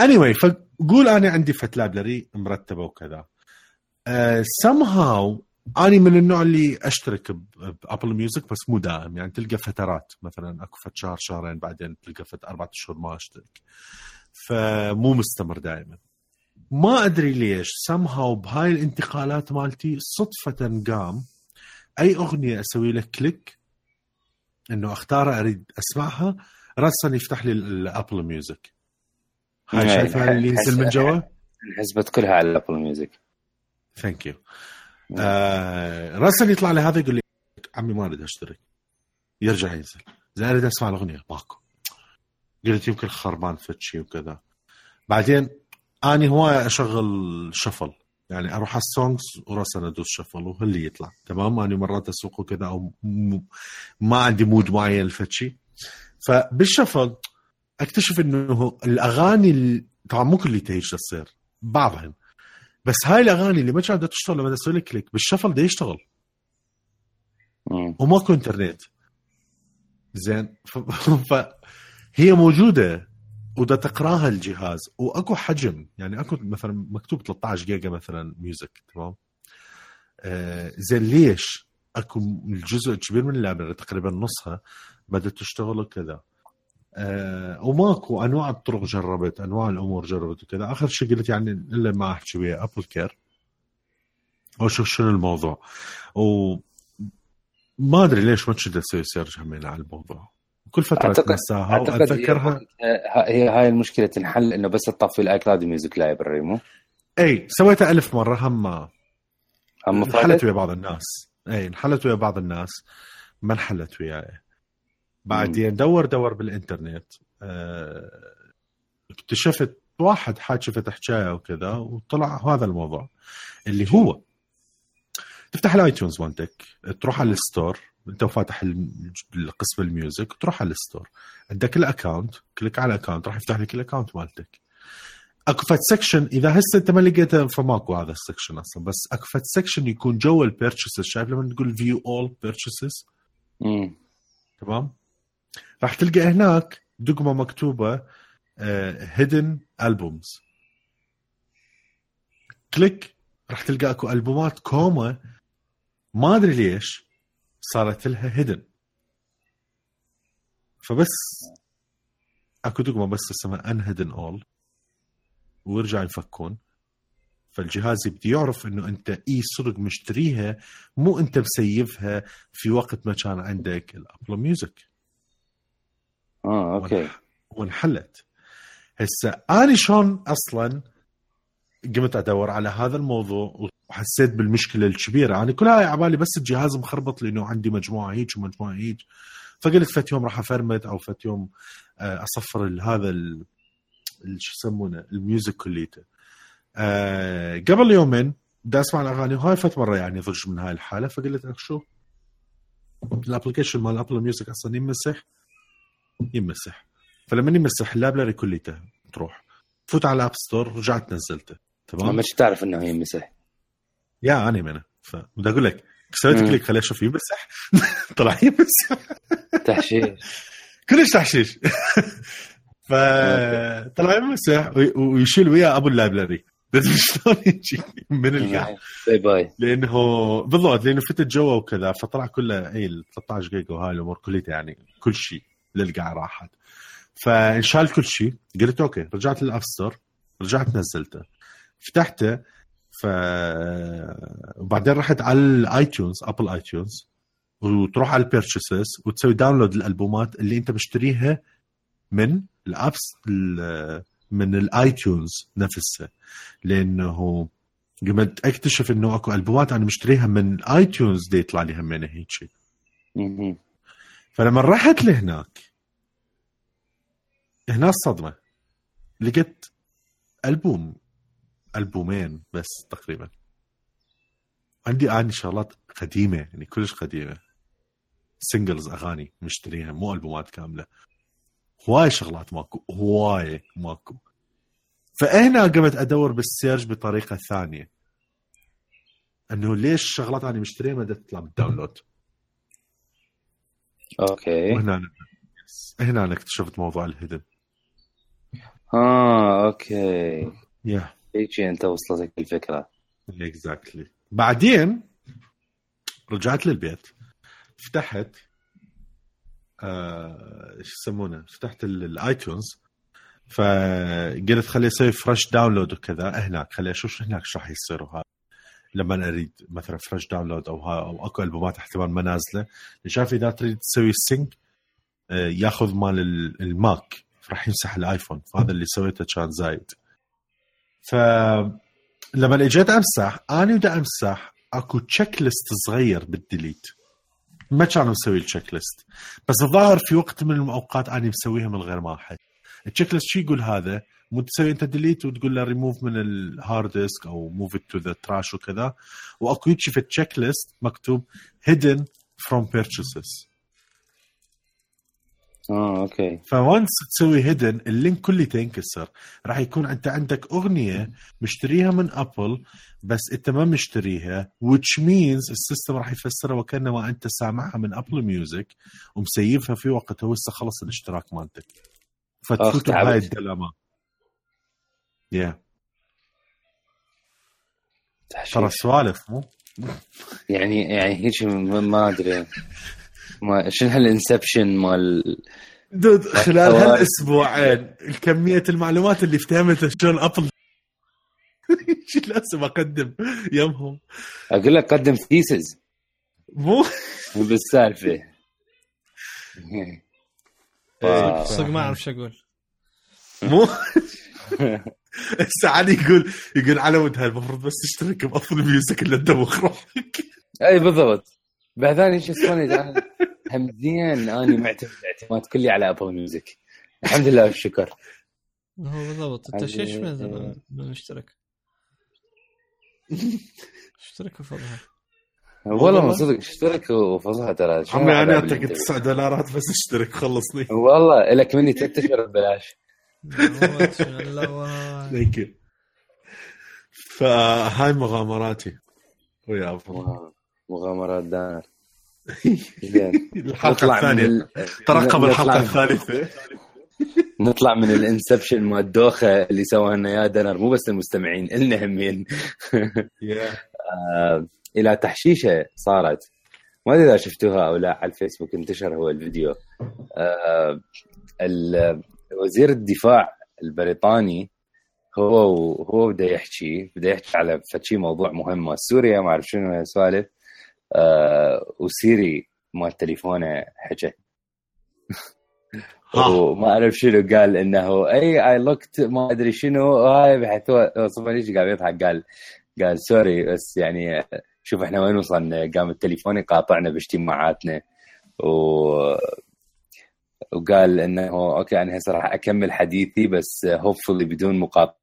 Speaker 3: اني anyway, فقول أنا عندي فد library مرتبة وكذا. سم هاو اني من النوع اللي أشترك بابل ميوزك بس مو دائم. يعني تلقى فترات. مثلا أكو فد شهر شهرين بعدين تلقى فد أربعة اشهر ما أشترك. فمو مستمر دائما. ما أدري ليش. سم هاو بهاي الانتقالات مالتي صدفة قام أي أغنية أسوي له click إنه اختارها أريد أسمعها. راسا يفتح لي الابل ميوزك هاي شايفها اللي ينزل من جوا؟
Speaker 2: انحسبت كلها على الابل ميوزك
Speaker 3: thank you آه راسا يطلع لي هذا يقول لي عمي ما أريد أشترك. يرجع ينزل. زين أريد أسمع الأغنية. ماكو. قلت يمكن خربان فد شي وكذا. بعدين آني هواي أشغل shuffle. يعني أروح على ال songs وراسا ادوس shuffle وهاللي يطلع. تمام؟ اني مرات أسوق وكذا أو م- ما عندي مود معين لفد شي. فبال shuffle أكتشف إنه الأغاني ال- طبعا مو كل هيك تصير بعضهم. بس هاي الأغاني اللي ما كانت تشتغل لما أسوي لك click بال shuffle ده يشتغل. وماكو انترنت زين؟ ف... فهي موجودة. ودا تقرأها الجهاز وأكو حجم يعني أكو مثلا مكتوب 13 جيجا مثلا music تمام؟ آه زين ليش أكو الجزء الكبير من اللعبة تقريبا نصها بدات تشتغل وكذا آه وماكو أنواع الطرق جربت أنواع الأمور جربت وكذا. آخر شيء قلت يعني إلا ما أحكي ويا ابل كير واشوف شنو الموضوع؟ و ما أدري ليش ما كنت أسوي search همين على الموضوع. كل فترة
Speaker 2: أعتقد-
Speaker 3: اتنساها
Speaker 2: أعتقد
Speaker 3: وأتذكرها.
Speaker 2: هي, هي هاي المشكلة تنحل إنه بس تطفي ال iCloud Music Library مو؟
Speaker 3: إي سويتها ألف مرة هم
Speaker 2: هم
Speaker 3: انحلت؟ ويا بعض الناس. إي انحلت ويا بعض الناس. ما انحلت وياي. بعدين دور دور بالإنترنت. آه، اكتشفت واحد حاكي فتح حكاية وكذا وطلع هذا الموضوع اللي هو تفتح ال iTunes مالتك تروح على ال store انت وفاتح الم- القسم ال music تروح على ال store. عندك ال account click على ال account راح يفتح لك ال account مالتك. اكو فد section إذا هسه أنت ما لقيته فماكو هذا ال section أصلا بس اكو فد section يكون جوا ال purchases شايف لما تقول view all purchases
Speaker 2: مم.
Speaker 3: تمام؟ راح تلقى هناك دقمة مكتوبة hidden albums click راح تلقى أكو ألبومات كومة. ما أدري ليش صارت لها hidden فبس أكو دقمة بس اسمها unhidden all ويرجع يفكون. فالجهاز يبدي يعرف إنه أنت إي صدق مشتريها مو أنت مسيفها في وقت ما كان عندك الابل ميوزك
Speaker 2: آه okay.
Speaker 3: وانحلت. هسه أنا شلون أصلا قمت أدور على هذا الموضوع وحسيت بالمشكلة الكبيرة. أنا كلها على بالي بس الجهاز مخربط لأنه عندي مجموعة هيك ومجموعة هيك. فقلت فد يوم راح أفرمت أو فد يوم آه، أصفر هذا شو يسمونه؟ ال music كليته آه، قبل يومين بدي أسمع الأغاني وهاي فد مرة يعني ضج من هاي الحالة. فقلت لك شو؟ ال application مال ابل ميوزك أصلا يمسح؟ يمسح. فلما يمسح ال library كليته تروح. تفوت على ال App Store رجعت نزلته. تمام؟
Speaker 2: ما تعرف إنه هي مسح
Speaker 3: يا أنا منه فبدي أقول لك سويت. click خليه أشوف يمسح طلع يمسح
Speaker 2: تحشيش.
Speaker 3: كلش تحشيش. فطلع يمسح وي- ويشيل وياه أبو ال library بس شلون يجي من القاع.
Speaker 2: bye bye.
Speaker 3: لأنه بالضبط لأنه فتت جوا وكذا فطلع كله اي ال 13 جيجا وهاي الأمور كلها يعني كل شيء للقاع راحت. فانشال كل شيء قلت okay رجعت لل App Store رجعت نزلته. فتحته ف وبعدين رحت على ال iTunes ابل iTunes وتروح على ال purchases وتسوي download الالبومات اللي أنت مشتريها من ال apps ال- من ال iTunes نفسها لأنه قمت أكتشف إنه أكو ألبومات أنا مشتريها من iTunes دي يطلع لي همينه هيك شيء. فلما رحت لهناك هنا الصدمه لقيت ألبوم ألبومين بس تقريبا. عندي اني شغلات قديمة يعني كلش قديمة. singles أغاني مشتريها مو ألبومات كاملة. هواي شغلات ماكو هواي ماكو. فهنا قمت أدور بال search بطريقة ثانية. إنه ليش شغلات أنا مشتريها ما تطلع بال
Speaker 2: download؟
Speaker 3: okay. وهنا هنا أنا اكتشفت موضوع ال
Speaker 2: hidden. آه okay.
Speaker 3: يا
Speaker 2: هيك انت وصلتك الفكرة.
Speaker 3: exactly بعدين رجعت للبيت فتحت آه، إيش يسمونه؟ فتحت ال iTunes فقلت خلي أسوي fresh download وكذا. هناك خلي أشوف شو هناك شو راح يصير وهذا. لما أريد مثلا فريش داونلود أو ها أو أكو ألبومات احتمال ما نازلة. شايف إذا تريد تسوي السينك آه، ياخذ مال ال- الماك راح يمسح الآيفون. فهذا اللي سويته كان زايد. ف لما اجيت امسح أنا بدي امسح اكو تشيك ليست صغير بالديليت. ما كانوا مسوي التشيك ليست بس الظاهر في وقت من الأوقات أنا مسويها من غير ما احد التشيك ليست شو يقول هذا؟ مو تسوي انت delete وتقول له ريموف من ال hard disk أو move to the trash وكذا. وأكو هيك في ال checklist مكتوب hidden from purchases.
Speaker 2: آه okay.
Speaker 3: ف once تسوي hidden ال link كله تنكسر. راح يكون أنت عندك أغنية مشتريها من Apple بس أنت ما مشتريها which means ال system راح يفسرها وكانما أنت سامعها من Apple Music ومسيفها في وقتها وهسه خلص الاشتراك مالتك. فتفوت
Speaker 2: تعبت.
Speaker 3: بهاي الدلامه يا ترى سوالف مو
Speaker 2: يعني يعني هيك ما أدري. ما شنو هالانسبشن مال
Speaker 3: دود خلال هالأسبوعين الكميه المعلومات اللي افتهمتها شلون ابل شو لازم أقدم يمهم
Speaker 2: أقول لك قدم ثيسز
Speaker 3: مو؟
Speaker 2: بالسالفة. واو.
Speaker 1: صدق ما أعرف شو أقول.
Speaker 3: مو؟ هسه علي يقول يقول على ود هاي المفروض بس تشترك بأفضل ميوزك إلا تدوخ روحك.
Speaker 2: اي بالضبط. بعدين شو اسمه؟ أنا همزيا أني معتمد اعتماد كلي على ابل ميوزك. الحمد لله والشكر.
Speaker 1: هو بالضبط. أنت
Speaker 2: إيش
Speaker 1: من من مشترك؟ اشترك وفضها
Speaker 2: والله ما صدق اشترك وفضها ترى.
Speaker 3: عمي
Speaker 2: أنا
Speaker 3: أعطيك
Speaker 2: اللي
Speaker 3: 9 دولارات بس اشترك خلصني.
Speaker 2: والله لك مني ثلاث اشهر ببلاش
Speaker 3: thank you فهاي مغامراتي. ويا
Speaker 2: أبو. مغامرات دانر الحلقة
Speaker 3: الثانية.
Speaker 2: ال...
Speaker 3: ترقب الحلقة الثالثة.
Speaker 2: نطلع من ال Inception مال الدوخة اللي سواها لنا يا دنر مو بس المستمعين إلنا همين. آه، إلى تحشيشة صارت. ما أدري إذا شفتوها أو لا على الفيسبوك انتشر هو الفيديو. آه، وزير الدفاع البريطاني هو هو بدا يحكي بدا يحكي على فشي موضوع مهم. سوريا ما أعرف شنو هالسوالف آه، و Siri مال تليفونه حكى. وما أعرف شنو قال إنه I I looked ما أدري شنو هاي بحيث صفر ليش قاعد يضحك؟ قال قال sorry بس يعني شوف إحنا وين وصلنا؟ قام التليفون يقاطعنا باجتماعاتنا. و وقال إنه okay أنا هسه راح أكمل حديثي بس hopefully بدون
Speaker 3: مقاطعة.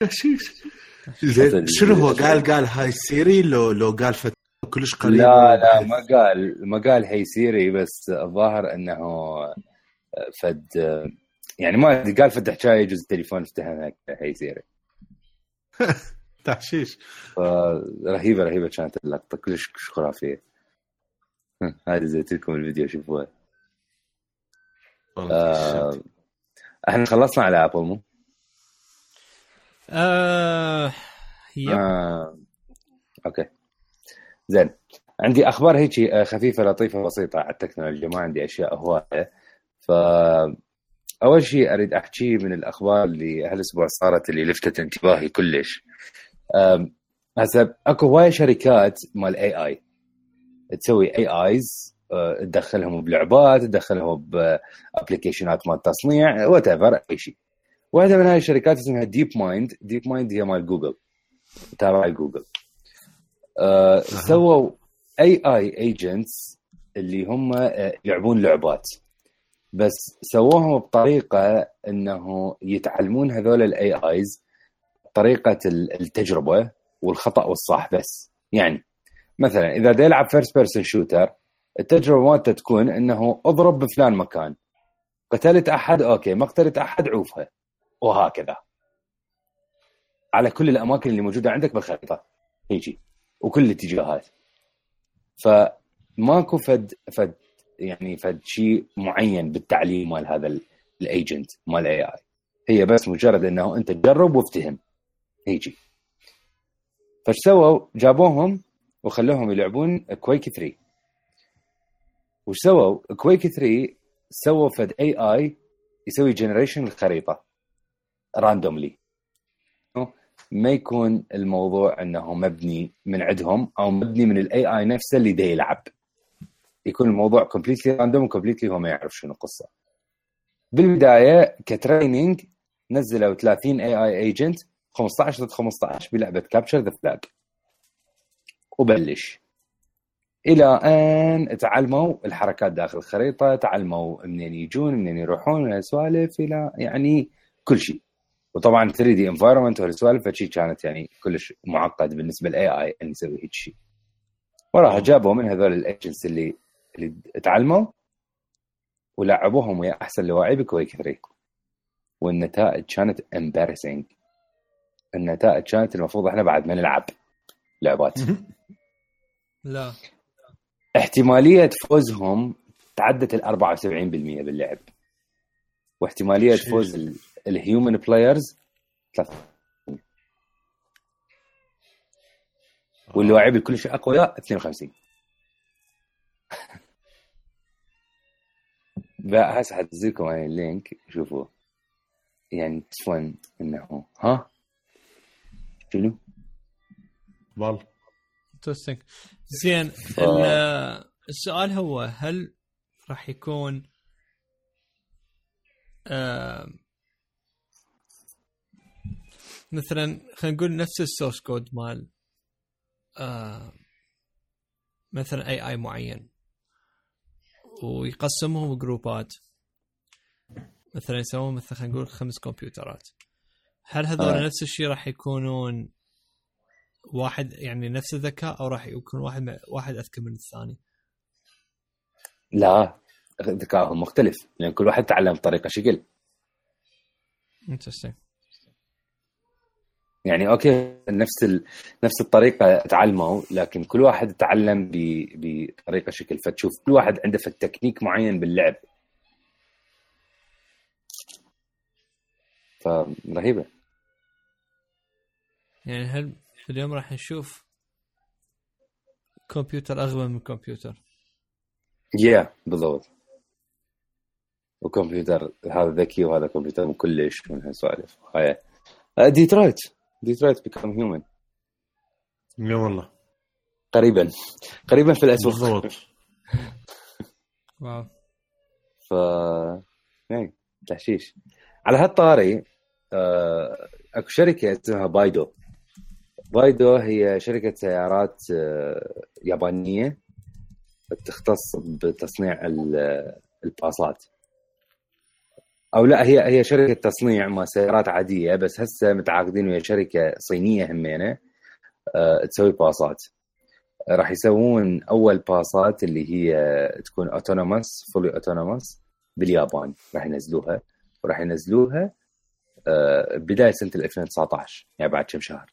Speaker 3: شنو هو؟ قال قال hey Siri؟ لو لو قال فت كلش قريب
Speaker 2: لا لا ما قال ما قال hey Siri بس الظاهر إنه فد يعني ما أدري، قال فد حكايه يجوز التليفون افتحها hey Siri.
Speaker 3: تحشيش.
Speaker 2: فرهيبه رهيبة كانت اللقطة كلش خرافيه هذه زيت لكم الفيديو شوفوها. آه إحنا خلصنا على Apple مو؟
Speaker 1: آه yep.
Speaker 2: آه. okay. زين. عندي أخبار هيك آه، خفيفة لطيفة بسيطة على التكنولوجيا. ما عندي أشياء هواية. ف أول شيء أريد أحكي من الأخبار اللي هالأسبوع صارت اللي لفتت انتباهي كلش. هسه أكو هواي شركات مال AI تسوي AIs تدخلهم بلعبات تدخلهم ب applicationات مال تصنيع whatever أي شيء. واحدة من هاي الشركات اسمها DeepMind DeepMind هي مال جوجل. تابع جوجل. آه سووا AI agents اللي هم آه، يلعبون لعبات. بس سووهم بطريقة إنه يتعلمون هذول ال AIs طريقة ال- التجربة والخطأ والصح بس. يعني مثلا إذا دا يلعب first person shooter التجربة مالته تكون إنه اضرب بفلان مكان. قتلت أحد؟ okay. ما قتلت أحد؟ عوفها. وهكذا. على كل الأماكن اللي موجودة عندك بالخريطة. هيجي. وكل الاتجاهات. فماكو فد فد يعني فد شيء معين بالتعليم مال هذا ال- ال agent مال AI هي بس مجرد إنه أنت تجرب وافتهم. هيجي. فايش سووا؟ جابوهم وخلوهم يلعبون Quake 3 وش سووا؟ Quake 3 سووا فد AI يسوي generation الخريطة. randomly ما يكون الموضوع انه مبني من عندهم أو مبني من ال AI نفسه اللي دا يلعب يكون الموضوع completely random و completely هو ما يعرف شنو القصة. بالبداية ك training نزلوا 30 AI agent 15 ضد 15 بلعبة capture the flag وبلش. إلى أن تعلموا الحركات داخل الخريطة تعلموا منين يجون منين يروحون من السوالف إلى يعني كل شيء. وطبعا 3D environment والسوالف فشي كانت يعني كلش معقد بالنسبة لل AI إن يسوي هيك شيء وراح جابوا من هذول ال agents اللي اللي تعلموا ولعبوهم ويا أحسن لواعيب ب Quake 3 والنتائج كانت embarrassing النتائج كانت المفروض إحنا بعد ما نلعب لعبات.
Speaker 1: لا.
Speaker 2: احتمالية فوزهم تعدت ال 74% باللعب.
Speaker 3: واحتمالية.
Speaker 2: فوز الهيومن بلايرز 3 واللاعب الكل شيء اقوياء 52 بقى هسه حتنزلكم على اللينك شوفوا. يعني تفون انه ها؟ شنو؟
Speaker 3: والله
Speaker 1: interesting زين ال- السؤال هو هل راح يكون آه مثلا خلينا نقول نفس ال source code مال آه مثلا AI معين. ويقسمهم group ات. مثلا يسوون مثلا خلينا نقول خمس كمبيوترات. هل هذول
Speaker 2: آه.
Speaker 1: نفس الشيء راح يكونون واحد يعني نفس الذكاء أو راح يكون واحد واحد أذكى من الثاني؟
Speaker 2: لا ذكائهم مختلف. لأن كل واحد تعلم بطريقه شكل.
Speaker 1: interesting
Speaker 2: يعني okay نفس ال... نفس الطريقة تعلموا لكن كل واحد تعلم ب... بطريقة شكل. فتشوف كل واحد عنده في تكنيك معين باللعب. فرهيبه
Speaker 1: يعني هل اليوم راح نشوف كمبيوتر أغبى من كمبيوتر؟
Speaker 2: yeah yeah, بالضبط. وكمبيوتر هذا ذكي وهذا كمبيوتر من كلش من هالسوالف. هاي. آه، Detroit Become Human
Speaker 3: يا والله.
Speaker 2: قريبا. قريبا في الأسواق.
Speaker 3: بالضبط.
Speaker 1: wow.
Speaker 2: ف يعني تحشيش. على هالطاري آه، أكو شركة اسمها بايدو. بايدو هي شركة سيارات آه، يابانية تختص بتصنيع ال- الباصات. أو لا هي هي شركة تصنيع ما سيارات عادية بس هسه متعاقدين ويا شركة صينية همينة آه، تسوي باصات. راح يسوون أول باصات اللي هي تكون autonomous fully autonomous باليابان. راح ينزلوها. وراح ينزلوها آه، بداية سنة 2019 يعني بعد كم شهر.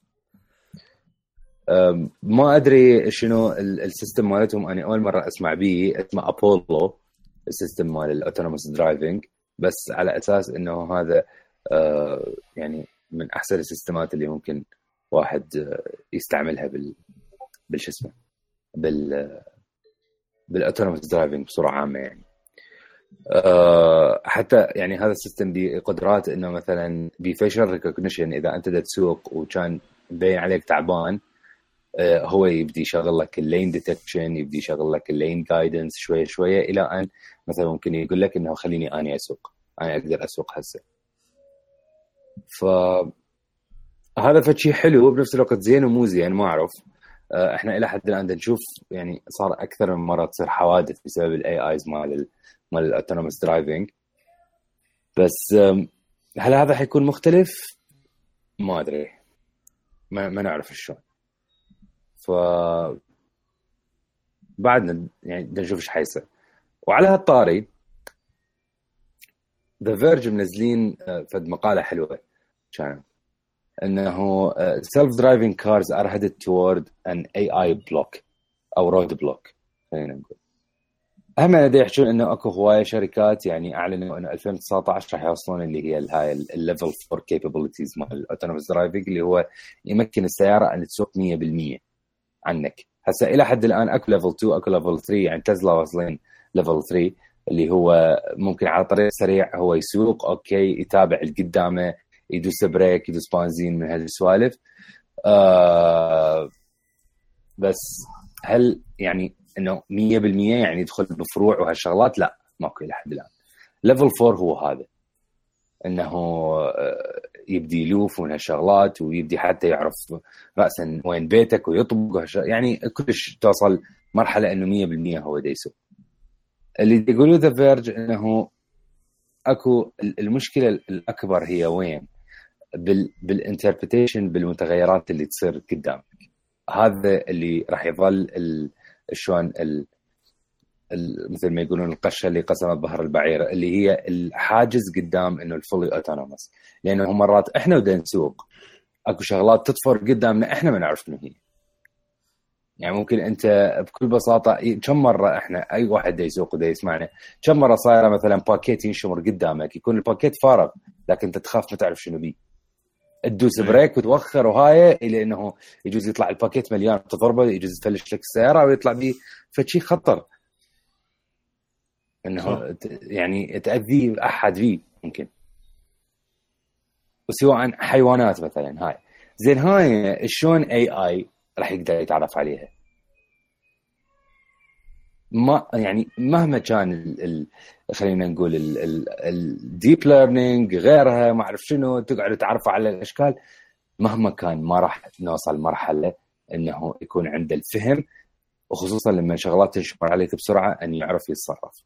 Speaker 2: ما أدري شنو ال- system مالتهم. أنا أول مرة أسمع به اسمه Apollo ال system مال ال autonomous driving بس على أساس إنه هذا آه، يعني من أحسن ال system ات اللي ممكن واحد آه، يستعملها بال بالشو اسمه بال بال autonomous driving بصورة عامة يعني. حتى يعني هذا ال system بقدرات إنه مثلا ب facial recognition إذا أنت تسوق وكان مبين عليك تعبان هو يبدي يشغل لك ال lane detection يبدي يشغل لك ال lane guidance شوية شوية إلى أن مثلا ممكن يقول لك إنه خليني أني أسوق أنا أقدر أسوق هسه. ف هذا فشي حلو بنفس الوقت زين ومو زين ما أعرف. آه، إحنا إلى حد الآن نشوف يعني صار أكثر من مرة تصير حوادث بسبب ال AIs مال ال مال ال autonomous driving بس هل هذا حيكون مختلف؟ ما أدري. ما, ما نعرف شلون. ف بعدنا يعني بدنا نشوف إيش حيصير. وعلى هالطاري The Verge منزلين فد مقالة حلوة كانت. إنه self-driving cars are headed toward an AI block أو roadblock خلينا نقول. هم أنا يحكون إنه أكو هواية شركات يعني أعلنوا إنه 2019 راح يوصلون اللي هي هاي ال level 4 capabilities مال ال autonomous driving اللي هو يمكن السيارة أن تسوق 100% عنك. هسه إلى حد الآن أكو level 2 أكو level 3 يعني تسلا واصلين level 3 اللي هو ممكن على طريق سريع هو يسوق okay يتابع اللي قدامه يدوس brake يدوس بنزين من هالسوالف آه بس هل يعني إنه 100% يعني يدخل بفروع وهالشغلات؟ لا ماكو إلى حد الآن. level 4 هو هذا. إنه آه، يبدي يلوف من هالشغلات ويبدي حتى يعرف رأسا وين بيتك ويطبق يعني كلش توصل مرحلة إنه 100% هو دا يسوق اللي يقولوا The Verge إنه أكو المشكلة الأكبر هي وين؟ بال بال interpretation بالمتغيرات اللي تصير قدامك هذا اللي راح يظل شلون ال- مثل ما يقولون القشة اللي قسمت ظهر البعير اللي هي الحاجز قدام إنه ال fully autonomous لأنه مرات إحنا ودا نسوق أكو شغلات تطفر قدامنا إحنا ما نعرف شنو هي. يعني ممكن أنت بكل بساطة كم مرة إحنا أي واحد دا يسوق ودا يسمعنا كم مرة صايرة مثلا باكيت ينشمر قدامك يكون الباكيت فارغ لكن أنت تخاف ما تعرف شنو بيه. تدوس brake وتوخر وهاي إلى إنه يجوز يطلع الباكيت مليان تضربه يجوز تفلش لك السيارة ويطلع بيه فشي خطر. إنه ت- يعني تأذي أحد فيه ممكن. وسواء حيوانات مثلا هاي. زين هاي شلون AI راح يقدر يتعرف عليها؟ ما يعني مهما كان ال ال خلينا نقول ال deep learning غيرها ما أعرف شنو تقعد تعرفوا على الأشكال مهما كان ما راح نوصل مرحلة إنه يكون عنده الفهم وخصوصا لما شغلات تنشمر عليك بسرعة إن يعرف يتصرف.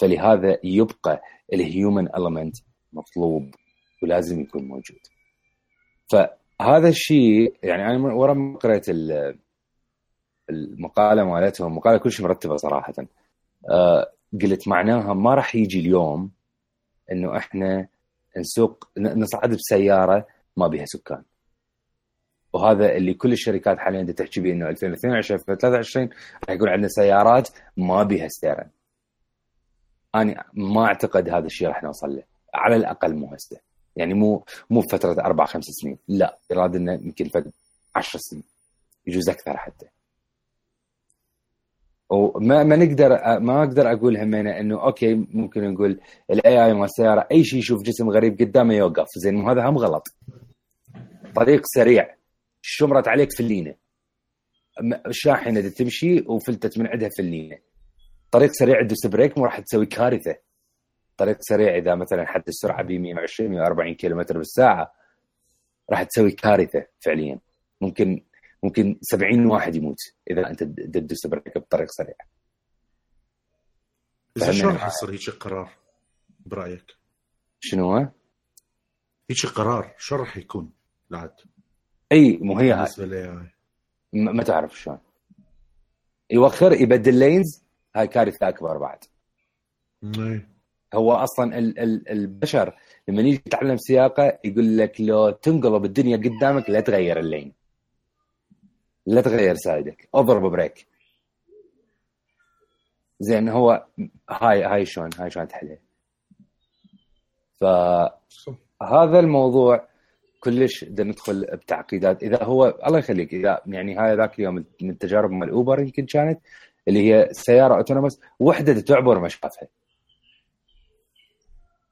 Speaker 2: فلهذا يبقى ال human element مطلوب ولازم يكون موجود. فهذا الشيء يعني أنا ورا ما قريت ال- المقالة مالتهم مقاله كلش مرتبة صراحة. آه قلت معناها ما راح يجي اليوم إنه إحنا نسوق نصعد بسيارة ما بها سكان. وهذا اللي كل الشركات حاليا تحكي به انه 2022 2023 راح يكون عندنا سيارات ما بها ستيرن أنا ما أعتقد هذا الشيء راح نوصل له. على الأقل مو هسه يعني مو مو بفتره أربع خمس سنين. لا يراد له يمكن فد 10 سنين. يجوز أكثر حتى. وما ما نقدر ما أقدر أقول همينة إنه okay ممكن نقول ال AI مال السيارة أي شيء يشوف جسم غريب قدامه يوقف. زين مو هذا هم غلط. طريق سريع. شمرت عليك فلينه شاحنة تمشي وفلتت من عندها فلينه طريق سريع تدوس brake مو راح تسوي كارثة. طريق سريع إذا مثلا حد السرعة ب 120 140 كيلومتر بالساعة راح تسوي كارثة فعليا. ممكن ممكن 70 واحد يموت إذا أنت تدوس brake بطريق سريع. إذا.
Speaker 3: شلون راح يصير هيك قرار برأيك؟
Speaker 2: شنو هو؟
Speaker 3: هيك قرار شو راح يكون؟ بعد
Speaker 2: إي مو هي هاي. ما تعرف شلون. يوخر يبدل lanes هاي كارثة أكبر بعد. هو أصلا ال ال البشر لما يجي يتعلم سياقة يقول لك لو تنقلب الدنيا قدامك لا تغير ال lane. لا تغير side ك. اضرب brake زين هو هاي هاي شلون هاي شلون تحلها فهذا الموضوع كلش بدينا ندخل بتعقيدات. إذا هو الله يخليك إذا يعني هاي ذاك اليوم من التجارب مال Uber يمكن كانت اللي هي سيارة autonomous وحدة تعبر ما شافها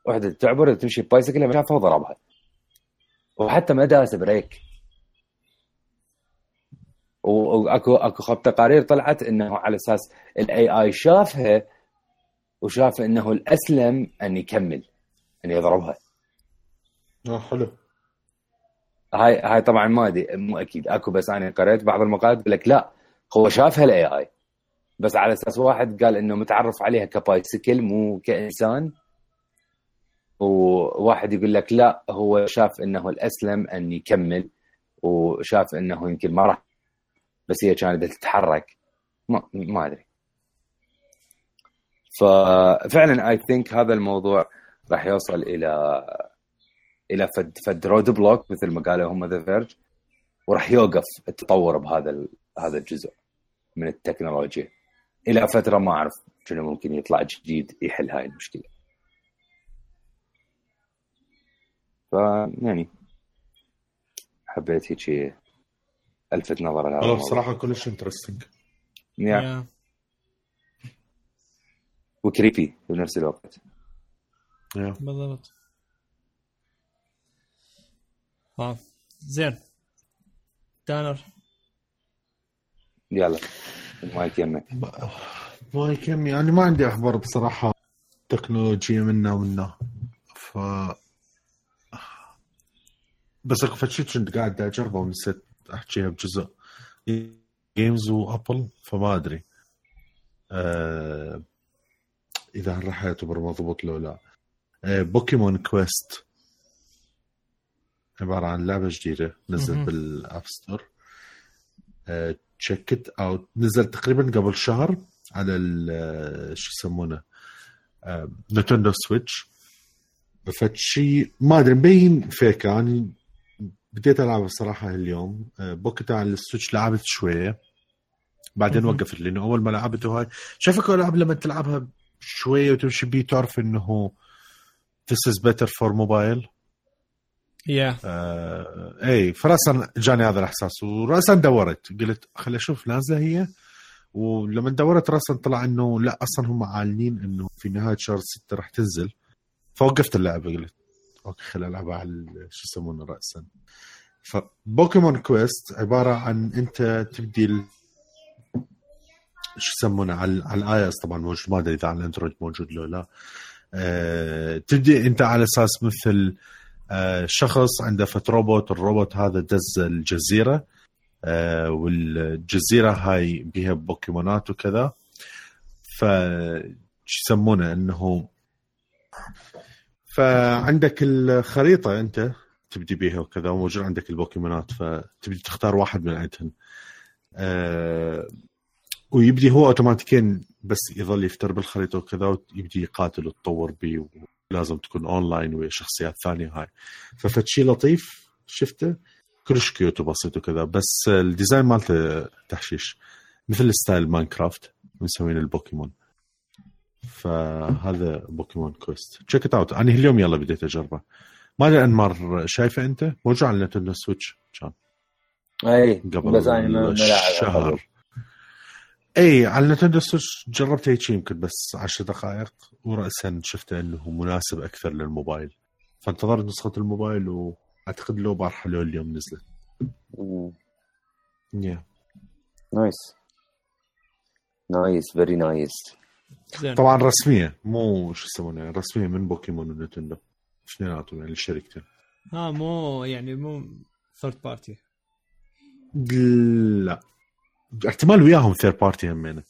Speaker 2: وحدة تعبر تمشي بايسكل ما شافها وضربها. وحتى ما داس brake. واكو أكو خب تقارير طلعت إنه على أساس ال AI شافها وشاف إنه الأسلم أن يكمل أن يضربها.
Speaker 3: آه حلو.
Speaker 2: هاي هاي طبعا ما أدري مو أكيد. أكو بس أنا قريت بعض المقالات يقول لك لا هو شافها الاي اي بس على أساس واحد قال إنه متعرف عليها كبايسكل مو كإنسان. وواحد يقول لك لا هو شاف إنه الأسلم أن يكمل وشاف إنه يمكن ما راح بس هي كانت تتحرك ما أدري. ففعلا I think هذا الموضوع راح يوصل إلى إلى فد فد road block مثل ما قالوا هم The Verge وراح يوقف التطور بهذا هذا الجزء من التكنولوجيا. إلى فترة ما أعرف شنو ممكن يطلع جديد يحل هاي المشكلة. ف يعني حبيت هيك ألفت نظر لهذا
Speaker 3: والله. بصراحة كلش interesting
Speaker 2: يا. وكريبي بنفس الوقت.
Speaker 1: بالضبط. زين. دانر
Speaker 2: يلا. المايك يمك
Speaker 3: ما كم يعني ما عندي أخبار بصراحة تكنولوجيا منا ومنا ف بس أكو فشي كنت قاعد أجربه ونسيت أحكيها بجزء. جيمز وابل فما أدري. آه إذا راح يعتبر مضبوط لو لا. آه بوكيمون كويست عبارة عن لعبة جديدة نزلت. بالاب ستور تشيك اوت نزل تقريبا قبل شهر على ال- آه، شو يسمونه آه، نتندو سويتش. فشي ما أدري مبين فيك. يعني بديت ألعب الصراحه اليوم. آه، بوقتها على ال Switch لعبت شوية. بعدين. وقفت لأنه أول ما لعبته هاي شايف أكو العاب لما تلعبها شوية وتمشي بيه تعرف إنه this is better for mobile.
Speaker 1: يا
Speaker 3: آه إي فراسا جاني هذا الإحساس وراسا دورت. قلت خلي أشوف نازله هي. ولما دورت راسا طلع إنه لا أصلا هم عالنين إنه في نهاية شهر 6 راح تنزل. فوقفت اللعبة قلت okay خلي العبها على شو يسمونه راسا. ف Pokémon Quest عبارة عن أنت تبدي شو يسمونه على على ال iOS طبعا موجود ما أدري إذا على الأندرويد موجود لو لا. آه تبدي أنت على أساس مثل آه، شخص عنده فت روبوت الروبوت هذا دز الجزيرة آه، والجزيرة هاي بيها بوكيمونات وكذا. ف يسمونه إنه فعندك الخريطة أنت تبدي بيها وكذا وموجود عندك البوكيمونات فتبدي تختار واحد من عندهم آه، ويبدي هو اوتوماتيكيا بس يظل يفتر بالخريطة وكذا ويبدي يقاتل وتطور بيه ولازم تكون أونلاين ويا شخصيات ثانية هاي. ففد شيء لطيف شفته؟ كلش cute وبسيط وكذا بس ال design مالته تحشيش. مثل style ماينكرافت مسوين البوكيمون. فهذا بوكيمون كويست. check it out أنا اليوم يلا بديت أجربه. ما أدري أنمار شايفه أنت؟ موجود على نتندو سويتش؟ كان
Speaker 2: أي
Speaker 3: قبل
Speaker 2: بس أنا
Speaker 3: شهر. إي على نتندو سويتش جربت هيك يمكن بس عشر دقائق وراسا شفته إنه مناسب أكثر للموبايل. فانتظرت نسخة الموبايل وأعتقد لو بارحة لو اليوم نزلت. yeah.
Speaker 2: nice. nice very
Speaker 1: nice
Speaker 3: طبعا رسمية مو شو يسمونه رسمية من بوكيمون ونتندو. اثنيناتهم يعني الشركتين.
Speaker 1: ها مو يعني مو third party
Speaker 3: لا. احتمال وياهم third party همينه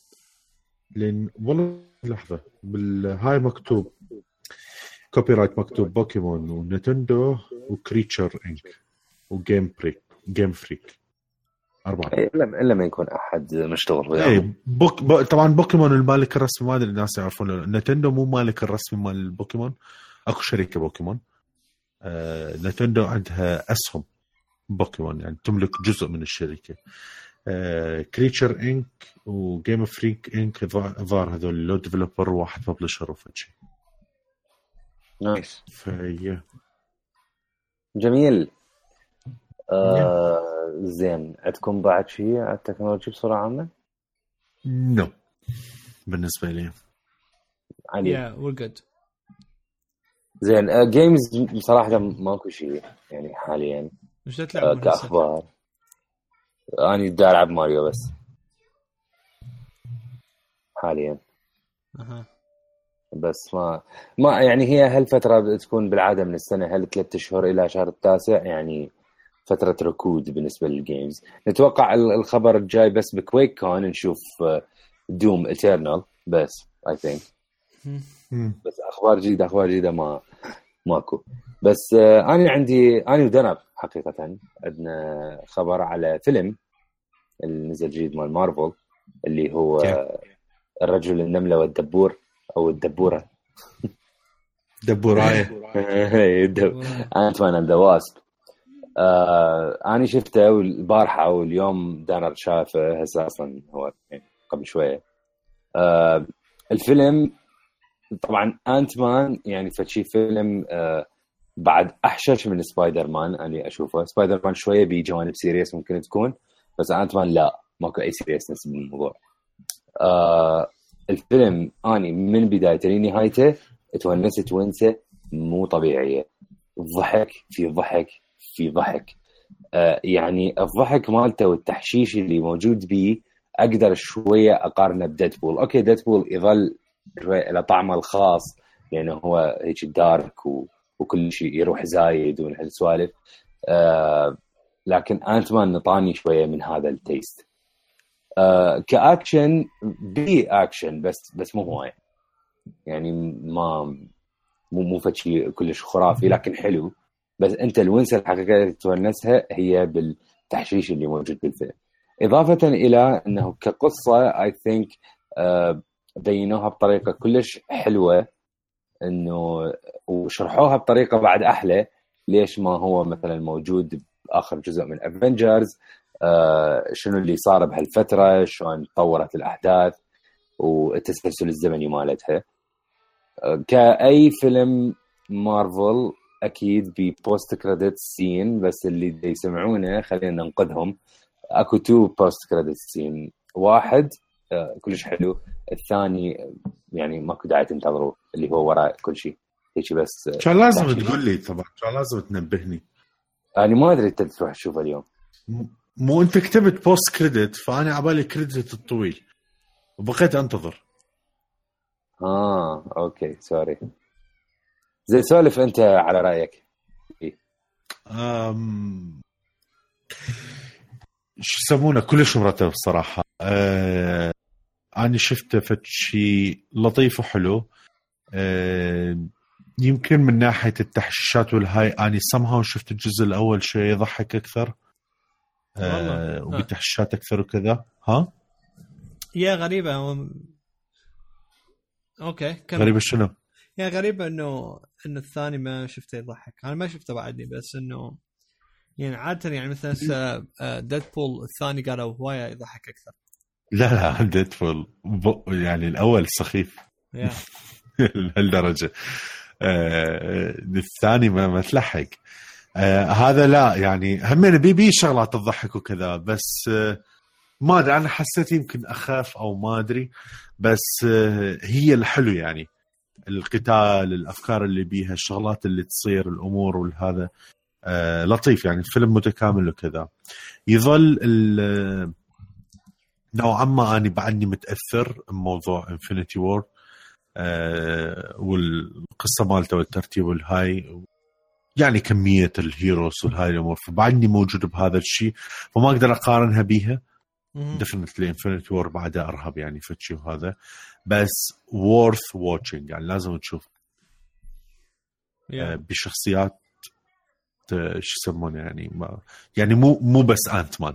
Speaker 3: لأن والله لحظة. بالهاي مكتوب. copyright مكتوب بوكيمون ونتندو و Creatures Inc و Game Freak Game Freak أربعة.
Speaker 2: إي، الا إلا ما يكون أحد مشتغل وياهم.
Speaker 3: اي بوك بو طبعا بوكيمون المالك الرسمي ما أدري الناس يعرفون. نتندو مو مالك الرسمي مال البوكيمون أكو شركة بوكيمون آه نتندو عندها أسهم بوكيمون يعني تملك جزء من الشركة. آه Creatures Inc و Game Freak Inc الظاهر هذول لو developer وواحد publisher وفد شيء.
Speaker 2: nice
Speaker 3: فهي
Speaker 2: جميل. آه زين. عندكم بعد شيء على التكنولوجي بصورة عامة؟
Speaker 3: no بالنسبة لي.
Speaker 2: علي
Speaker 1: yeah we're good
Speaker 2: زين آه games بصراحة ماكو شيء يعني حاليا.
Speaker 1: مش
Speaker 2: آه
Speaker 1: تلعب
Speaker 2: كأخبار. أنا دا ألعب ماريو بس. حاليا.
Speaker 1: أها.
Speaker 2: بس ما ما يعني هي هالفترة تكون بالعادة من السنة هل ثلاثة أشهر إلى شهر التاسع يعني فترة ركود بالنسبة لل games نتوقع ال- الخبر الجاي بس ب QuakeCon نشوف Doom Eternal بس I
Speaker 3: think.
Speaker 2: بس أخبار جديدة أخبار جديدة ما ماكو. بس آه، أنا عندي أنا ودنب. حقيقة عندنا خبر على فيلم اللي نزل جديد مال مارفل اللي هو؟ الرجل النملة والدبور أو
Speaker 3: الدبورة.
Speaker 2: دبوراية. Ant-Man and the Wasp أنا شفته البارحة واليوم أنمار شافه هسه أصلا هو يعني قبل شوية. آه الفيلم طبعا Ant-Man يعني فشي فيلم آه بعد أحشش من سبايدر مان أنا أشوفه. سبايدر مان شوية بجوانب serious ممكن تكون بس Ant-Man لا ماكو أي seriousness بالموضوع. آه الفيلم أني من بدايته لنهايته تونست ونسة مو طبيعية. ضحك في ضحك في ضحك. آه يعني الضحك مالته والتحشيش اللي موجود بيه أقدر شوية أقارنه بديدبول. أوكي ديدبول يظل له طعمه الخاص لأنه هو هيك dark و... وكل شيء يروح زايد وهالسوالف آه لكن Ant-Man نطاني شوية من هذا ال taste. آه كأكشن بي أكشن بس بس مو هواي يعني ما مو مو فشي كلش خرافي لكن حلو. بس أنت الونسة الحقيقية اللي تونسها هي بالتحشيش اللي موجود بالفيلم. إضافة إلى إنه كقصة I think بينوها بطريقة كلش حلوة. إنه وشرحوها بطريقة بعد أحلى. ليش ما هو مثلا موجود بآخر جزء من Avengers آه شنو اللي صار بهالفترة؟ شلون تطورت الأحداث؟ والتسلسل الزمني مالتها. آه كأي فيلم مارفل أكيد ب post credit scene بس اللي يسمعونه خلينا ننقذهم. أكو two post credit scene واحد كلش حلو. الثاني يعني ماكو داعي تنتظروا اللي هو وراء كل شيء. هيك بس آه،
Speaker 3: كان لازم
Speaker 2: تحشيش.
Speaker 3: تقول لي طبعا؟ كان لازم تنبهني؟
Speaker 2: أنا ما أدري أنت تروح تشوفه اليوم.
Speaker 3: مو أنت كتبت post credit فأنا عبالي credit الطويل. وبقيت أنتظر.
Speaker 2: آه okay sorry. زي سولف أنت على رأيك.
Speaker 3: أم... شو يسمونه؟ كلش مرتب الصراحه أه... أنا شفته فد شيء لطيف وحلو أه... يمكن من ناحية التحشيشات والهاي اني somehow شفت الجزء الأول شيء يضحك أكثر أه...
Speaker 1: والله. آه.
Speaker 3: وبتحشيشات أكثر وكذا ها
Speaker 1: يا غريبة okay كم
Speaker 3: غريبة شنو؟
Speaker 1: يا غريبة إنه إنه الثاني ما شفته يضحك، أنا ما شفته بعدني بس إنه يعني عادة يعني مثلا ديدبول الثاني قالوا هواية يضحك أكثر.
Speaker 3: لا لا ديدبول يعني الأول سخيف. لهالدرجة. آه الثاني ما, ما تلحق. آه هذا لا يعني همين بي بي شغلات تضحك وكذا بس آه ما أدري أنا حسيت يمكن أخاف أو ما أدري بس آه هي الحلو يعني. القتال الأفكار اللي بيها الشغلات اللي تصير الأمور والهذا آه لطيف يعني الفيلم متكامل وكذا. يظل ال- نوعا ما اني بعدني متأثر بموضوع Infinity War آه والقصة مالته والترتيب والهاي يعني كمية ال heroes والهاي الأمور فبعدني موجود بهذا الشيء فما أقدر أقارنها بيها. definitely Infinity War بعدها أرهب يعني فتشي وهذا بس worth watching يعني لازم تشوف آه،
Speaker 1: يا.
Speaker 3: بشخصيات آه، شو يسمونه يعني ما يعني مو مو بس Ant-Man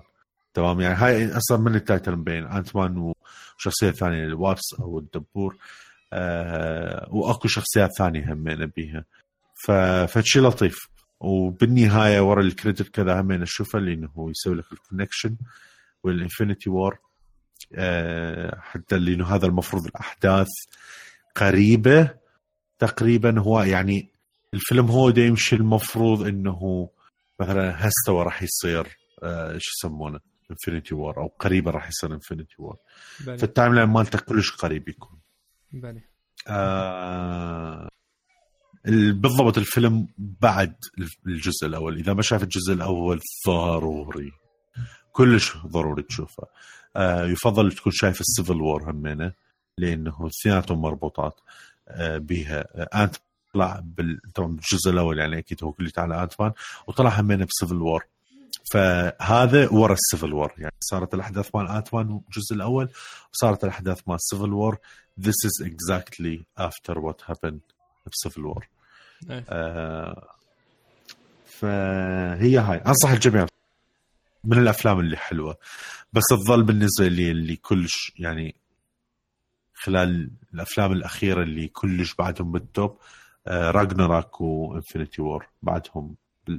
Speaker 3: تمام. يعني هاي أصلا من ال title مبين. Ant-Man وشخصية ثانية الوابس أو الدبور. آه وأكو شخصيات ثانية همين بيها فشي لطيف. وبالنهاية ورا ال credit كذا همين اشوفه لأنه هو يسوي لك ال connection وال Infinity War آه حتى لأنه هذا المفروض الأحداث قريبة تقريبا. هو يعني الفيلم هو دا يمشي المفروض إنه مثلا هستوى راح يصير. آه شو يسمونه؟ Infinity War أو قريبا راح يصير Infinity
Speaker 1: War
Speaker 3: فال timeline مالته كلش قريب يكون.
Speaker 1: بلي
Speaker 3: آه ال- بالضبط الفيلم بعد الجزء الأول. إذا ما شاف الجزء الأول ضروري. كلش ضروري تشوفه. آه يفضل تكون شايف ال Civil War همينة لأنه اثنيناتهم مربوطات آه بها آه انت طلع بال... طبعا بالجزء الأول يعني أكيد هو كله على Ant-Man وطلع همينة ب Civil War فهذا ورا ال Civil War يعني صارت الأحداث مال Ant-Man الجزء الأول وصارت الأحداث مال Civil War this is exactly after what happened ب Civil War
Speaker 1: إيه.
Speaker 3: آه فهي هاي. أنصح الجميع من الأفلام اللي حلوة. بس تظل بالنسبة لي اللي كلش يعني خلال الأفلام الأخيرة اللي كلش بعدهم بالتوب آه راجنراك وانفنتي وور بعدهم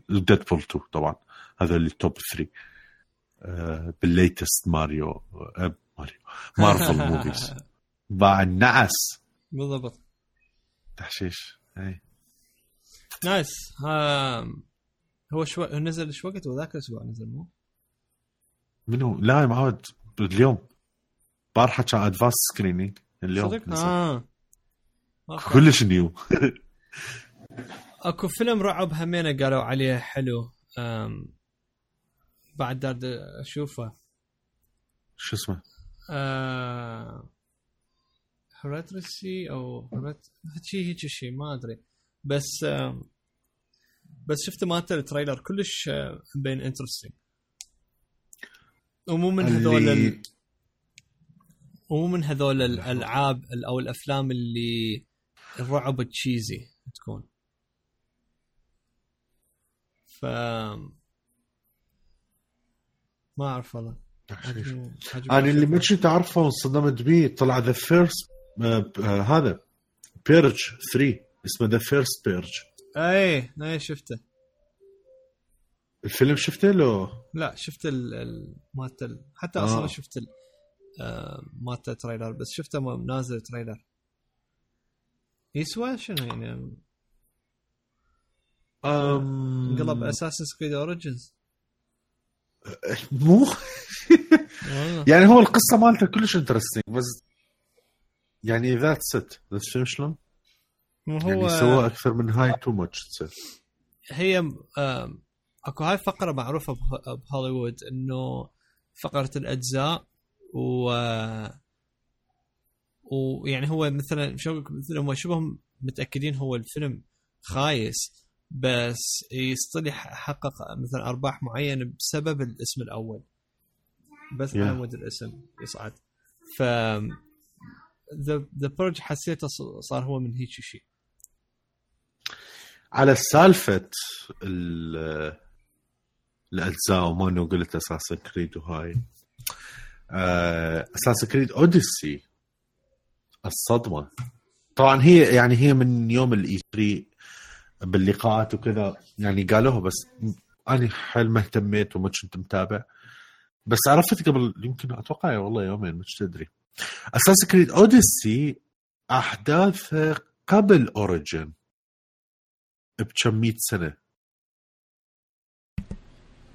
Speaker 3: ديدبول 2 طبعا. هذا اللي توب 3 آه بالليتست ماريو آه ماريو مارفل موفيز باع النعس.
Speaker 1: بالضبط.
Speaker 3: تحشيش. اي
Speaker 1: nice. ها هو شو نزل شو وقت؟ وذاك الأسبوع نزل مو؟
Speaker 3: منو؟ لا يا معود اليوم. بارحة كان advance screening اليوم
Speaker 1: صدق؟
Speaker 3: نزل.
Speaker 1: آه.
Speaker 3: كلش new
Speaker 1: أكو فيلم رعب همينة قالوا عليه حلو. أم بعد دار أشوفه.
Speaker 3: شو اسمه؟
Speaker 1: Hereditary أو Heredit- شيء هيك شيء ما أدري. بس آم، بس شفت مالته ال trailer كلش آه، مبين interesting ومو من هذول ال... ومو من هذول الألعاب ال- أو الأفلام اللي الرعب ال cheesy تكون. ف ما أعرف والله.
Speaker 3: أنا اللي. ما كنت أعرفه وانصدمت به طلع ذا فيرست هذا بيرج 3 اسمه ذا فيرست بيرج
Speaker 1: اي اي شفته.
Speaker 3: الفيلم شفته لو
Speaker 1: لا شفت ال ال مالت ال... حتى
Speaker 3: آه.
Speaker 1: أصلا شفت ال آه، مالت التريلر بس شفته نازل تريلر. يسوى شنو يعني؟
Speaker 3: أم...
Speaker 1: انقلب اساسن سكريد اوريجنز
Speaker 3: مو؟ يعني هو القصة مالته كلش interesting بس يعني that's it بس فهمت شلون؟
Speaker 1: مو
Speaker 3: يعني
Speaker 1: هو
Speaker 3: سوى أكثر من هاي too much
Speaker 1: هي أكو هاي فقرة معروفة به- بهوليوود إنه فقرة الأجزاء و ويعني هو مثلا شو مثلا هم شبه متأكدين هو الفيلم خايس. بس يستطيع يحقق مثلا أرباح معينة بسبب الاسم الأول. بس
Speaker 3: Yeah.
Speaker 1: على مود الاسم يصعد. ف The The Purge حسيته صار هو من هيك شيء.
Speaker 3: على سالفة ال- الأجزاء وما إنه قلت Assassin's Creed وهاي. Assassin's Creed Odyssey الصدمة. طبعا هي يعني هي من يوم ال E3 باللقاءات وكذا يعني قالوها بس أنا حيل ما اهتميت وما كنت متابع. بس عرفت قبل يمكن أتوقع والله يومين مش تدري Assassin's Creed Odyssey احداثها قبل Origin بكم 100 سنة.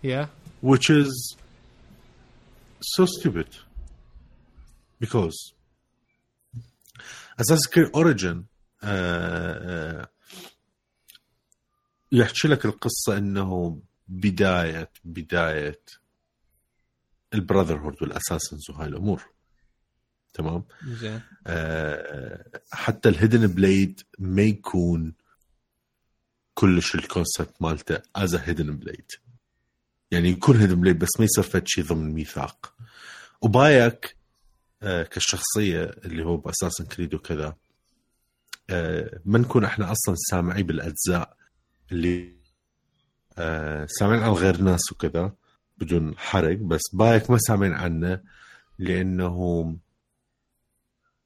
Speaker 1: يا
Speaker 3: which is so stupid. Because Assassin's Creed Origin آه، آه، يحكي لك القصة إنه بداية بداية ال brotherhood وال assassins وهاي الأمور. تمام؟
Speaker 1: زين.
Speaker 3: آه، حتى ال hidden blade ما يكون كلش ال concept مالته as hidden blade يعني يكون hidden blade بس ما يصير فد شيء ضمن ميثاق. و Bayek آه، كشخصية اللي هو ب Assassin's Creed وكذا آه، ما نكون إحنا أصلا سامعين بالأجزاء اللي آه، سامعين عن غير ناس وكذا بدون حرق بس Bayek ما سامعين عنه لأنه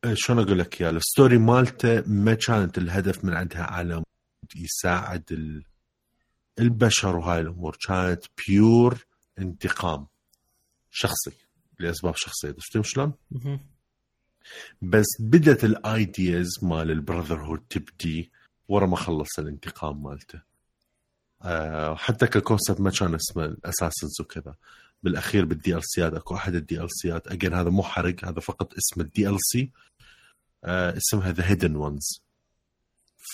Speaker 3: آه، شلون أقول لك يا ال story مالته ما كانت الهدف من عندها على يساعد ال- البشر وهاي الأمور. كانت pure انتقام شخصي لأسباب شخصية. فهمت شلون؟ بس بدت ال ideas مال ال brotherhood تبدي ورا ما خلص الانتقام مالته. حتى ك concept ما كان اسمه ال Assassins وكذا بالأخير بال DLC ات أكو أحد ال DLC ات again هذا مو حرق هذا فقط اسم ال DLC آه اسمها The Hidden Ones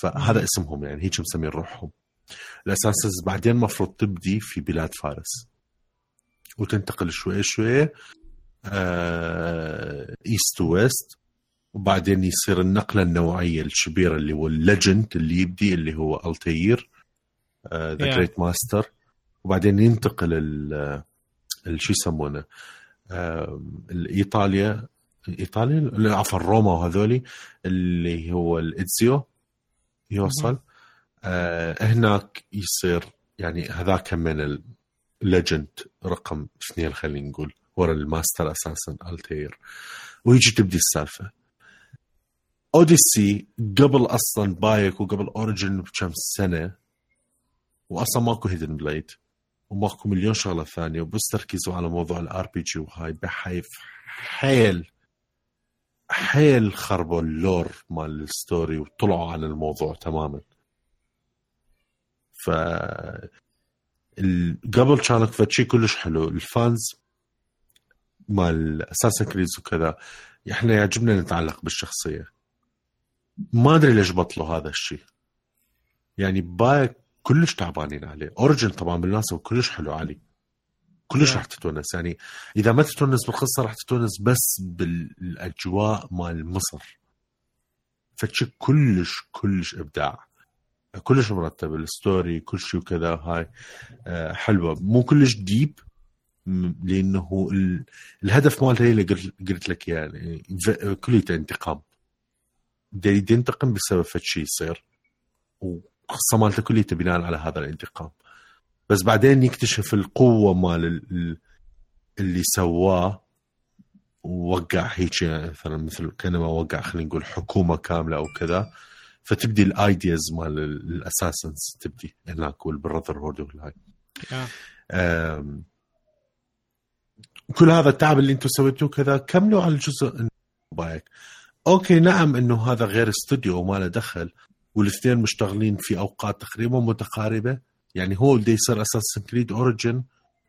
Speaker 3: فهذا اسمهم يعني هيك مسمين روحهم. ال Assassins بعدين مفروض تبدي في بلاد فارس. وتنتقل شوي شوي آه east west وبعدين يصير النقلة النوعية الكبيرة اللي هو ال legend اللي يبدي اللي هو Altaïr
Speaker 1: the.
Speaker 3: great master وبعدين ينتقل ال ال- شو يسمونه؟ آه إيطاليا إيطاليا؟ عفوا روما وهذولي اللي هو ال Ezio يوصل. آه هناك يصير يعني هذاك من ال legend رقم اثنين خلينا نقول ورا ال master assassin Altaïr. ويجي تبدي السالفة. Odyssey قبل أصلا بايك وقبل Origins بكم سنة واصلا ماكو hidden blade وماكو مليون شغلة ثانية وبس تركيزوا على موضوع ال RPG وهاي بحيف حيل حيل خربوا ال lore مال ال story وطلعوا عن الموضوع تماما. ف قبل كان فد شيء كلش حلو ال fans مال Assassin's Creed وكذا إحنا يعجبنا نتعلق بالشخصية. ما أدري ليش بطلوا هذا الشيء يعني بايك كلش تعبانين عليه. Origins طبعا بالمناسبه كلش حلو علي. كلش. راح تتونس. يعني إذا ما تتونس بالقصة راح تتونس بس بالأجواء مال مصر. فشي كلش كلش إبداع. كلش مرتب ال story كل شيء وكذا هاي آه، حلوة. مو كلش deep لأنه ال- الهدف مالته هي اللي قلت لك إياه يعني كليته انتقام. دا يريد ينتقم بسبب فد شيء يصير والقصة مالته كليته بناء على هذا الانتقام. بس بعدين يكتشف القوة مال ال- ال- اللي سواه ووقع هيك مثلا مثل كأنما وقع خلينا نقول حكومة كاملة أو كذا فتبدي ال ideas مال ال Assassins تبدي هناك وال brotherhood والهاي كل هذا التعب اللي أنتم سويتوه كذا كملوا على الجزء بايك. أوكي نعم إنه هذا غير استوديو وما له دخل والإثنين مشتغلين في أوقات تقريبا متقاربة. يعني هو بده يصير Assassin's Creed Origins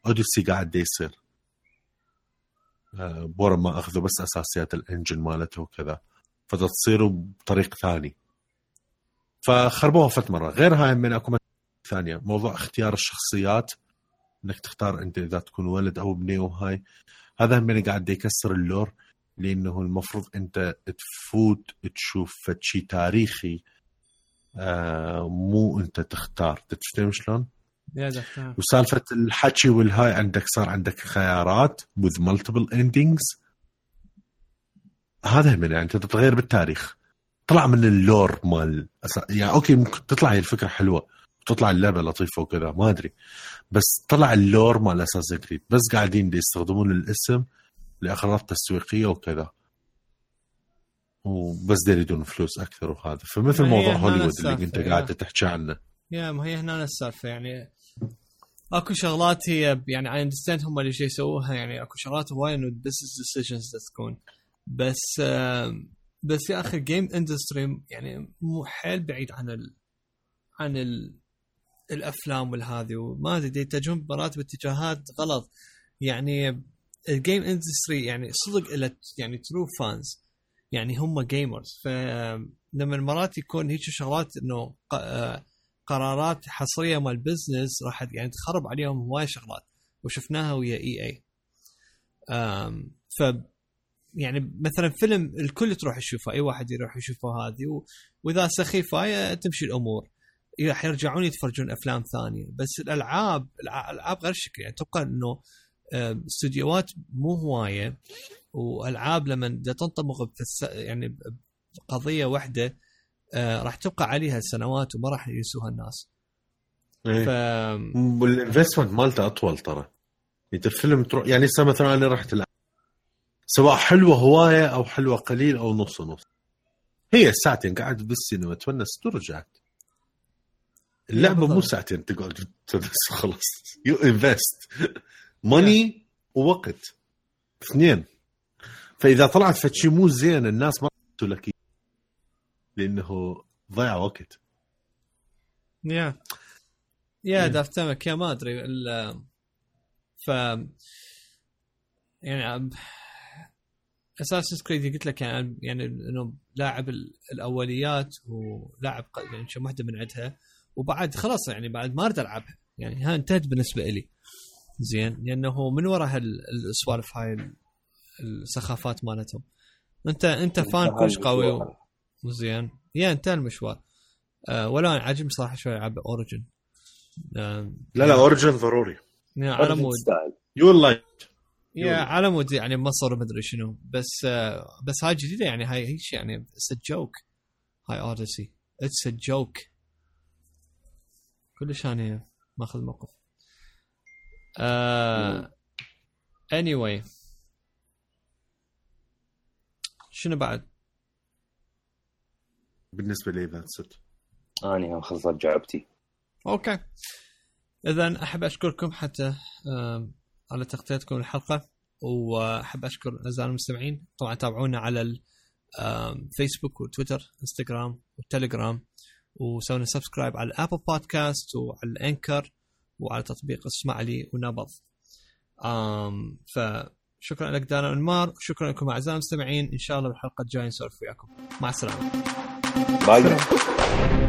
Speaker 3: Odyssey قاعد يصير. آه، بورا ما أخذوا بس أساسيات ال engine مالته وكذا. فتصيروا بطريق ثاني. فخربوها فت مره غير هاي من أكو ثانية. موضوع اختيار الشخصيات إنك تختار أنت إذا تكون ولد أو بنيه وهاي هذا هم قاعد يكسر ال lore لأنه المفروض أنت تفوت تشوف شيء تاريخي آه مو انت تختار. تفهم شلون؟ وسالفة الحكي والهاي عندك صار عندك خيارات with multiple endings. هذا من يعني انت تتغير بالتاريخ. طلع من ال lore مال يعني أوكي ممكن تطلع هي الفكرة حلوة. تطلع اللعبة لطيفة وكذا ما أدري. بس طلع ال lore مال Assassin's Creed بس قاعدين دي يستخدمون الاسم لاغراض تسويقية وكذا. وبس يريدون فلوس أكثر وهذا. فمثل موضوع هوليوود اللي
Speaker 1: أنت.
Speaker 3: قاعد تحكي عنه.
Speaker 1: yeah ما هي هنا السالفة يعني أكو شغلات هي يعني I understand هم اللي شي يسووها يعني أكو شغلات هواي إنه business decisions تكون بس بس يا أخي ال game industry يعني مو حيل بعيد عن ال عن ال الأفلام والهذي وما أدري يتجهون مرات باتجاهات غلط. يعني ال game industry يعني صدق إلى يعني true fans يعني هم gamers فلما مرات يكون هيك شغلات إنه قرارات حصرية مال business راح يعني تخرب عليهم هواي شغلات. وشفناها ويا اي اي ف يعني مثلا فيلم الكل تروح تشوفه أي واحد يروح يشوفه هذه. و... وإذا سخيفة تمشي الأمور. راح يرجعون يتفرجون أفلام ثانية. بس الألعاب الع- الألعاب غير شكل. يعني تبقى إنه استديوهات مو هواية. والعاب لما تنطبق بفس... يعني بقضية واحدة آه، راح تبقى عليها سنوات وما راح ينسوها الناس. ف
Speaker 3: والانفستمنت مالته أطول ترى. انت الفيلم تروح يعني هسه مثلا أنا رحت العب سواء حلوة هواية أو حلوة قليل أو نص نص هي ساعتين قاعد بالسينما تونست ورجعت اللعبة مو. ساعتين تقعد تونس خلاص. you invest money ووقت. اثنين. فإذا طلعت فد شيء مو زين الناس ما لك. لأنه ضيع وقت.
Speaker 1: yeah
Speaker 3: yeah.
Speaker 1: دافتهمك yeah ما أدري. ال ف يعني Assassin's Creed قلت لك يعني يعني انه لاعب ال- الأوليات ولاعب يعني كم واحدة من عندها. وبعد خلاص يعني بعد ما أريد ألعبها. يعني ها انتهت بالنسبة لي زين. لأنه من وراء هال- السوالف هاي السخافات مالتهم. انت انت fan كلش قوي زين يا انتهى المشوار. آه ولا عاجبني صراحة شوي ألعب Origins آه
Speaker 3: لا لا Origin ضروري.
Speaker 1: يعني على مود.
Speaker 3: you like
Speaker 1: يا على مود يعني مصر مدري شنو. بس آه بس هاي جديدة يعني. هاي هيك يعني it's joke هاي Odyssey it's joke كلش أنا ماخذ موقف. آه anyway. شنو بعد؟
Speaker 3: بالنسبة لي that's it
Speaker 2: اني خلصت جعبتي.
Speaker 1: okay. إذا أحب أشكركم حتى على تغطيتكم الحلقة وأحب أشكر أعزائي المستمعين. طبعا تابعونا على الفيسبوك وتويتر إنستغرام والتليجرام وسوينا subscribe على ال Apple Podcast وعلى ال Anchor وعلى تطبيق اسمع لي ونبض. آم فشكرا لك دانا انمار وشكرا لكم أعزائي المستمعين. إن شاء الله بالحلقة الجاية نسولف وياكم. مع السلامة.
Speaker 2: باي.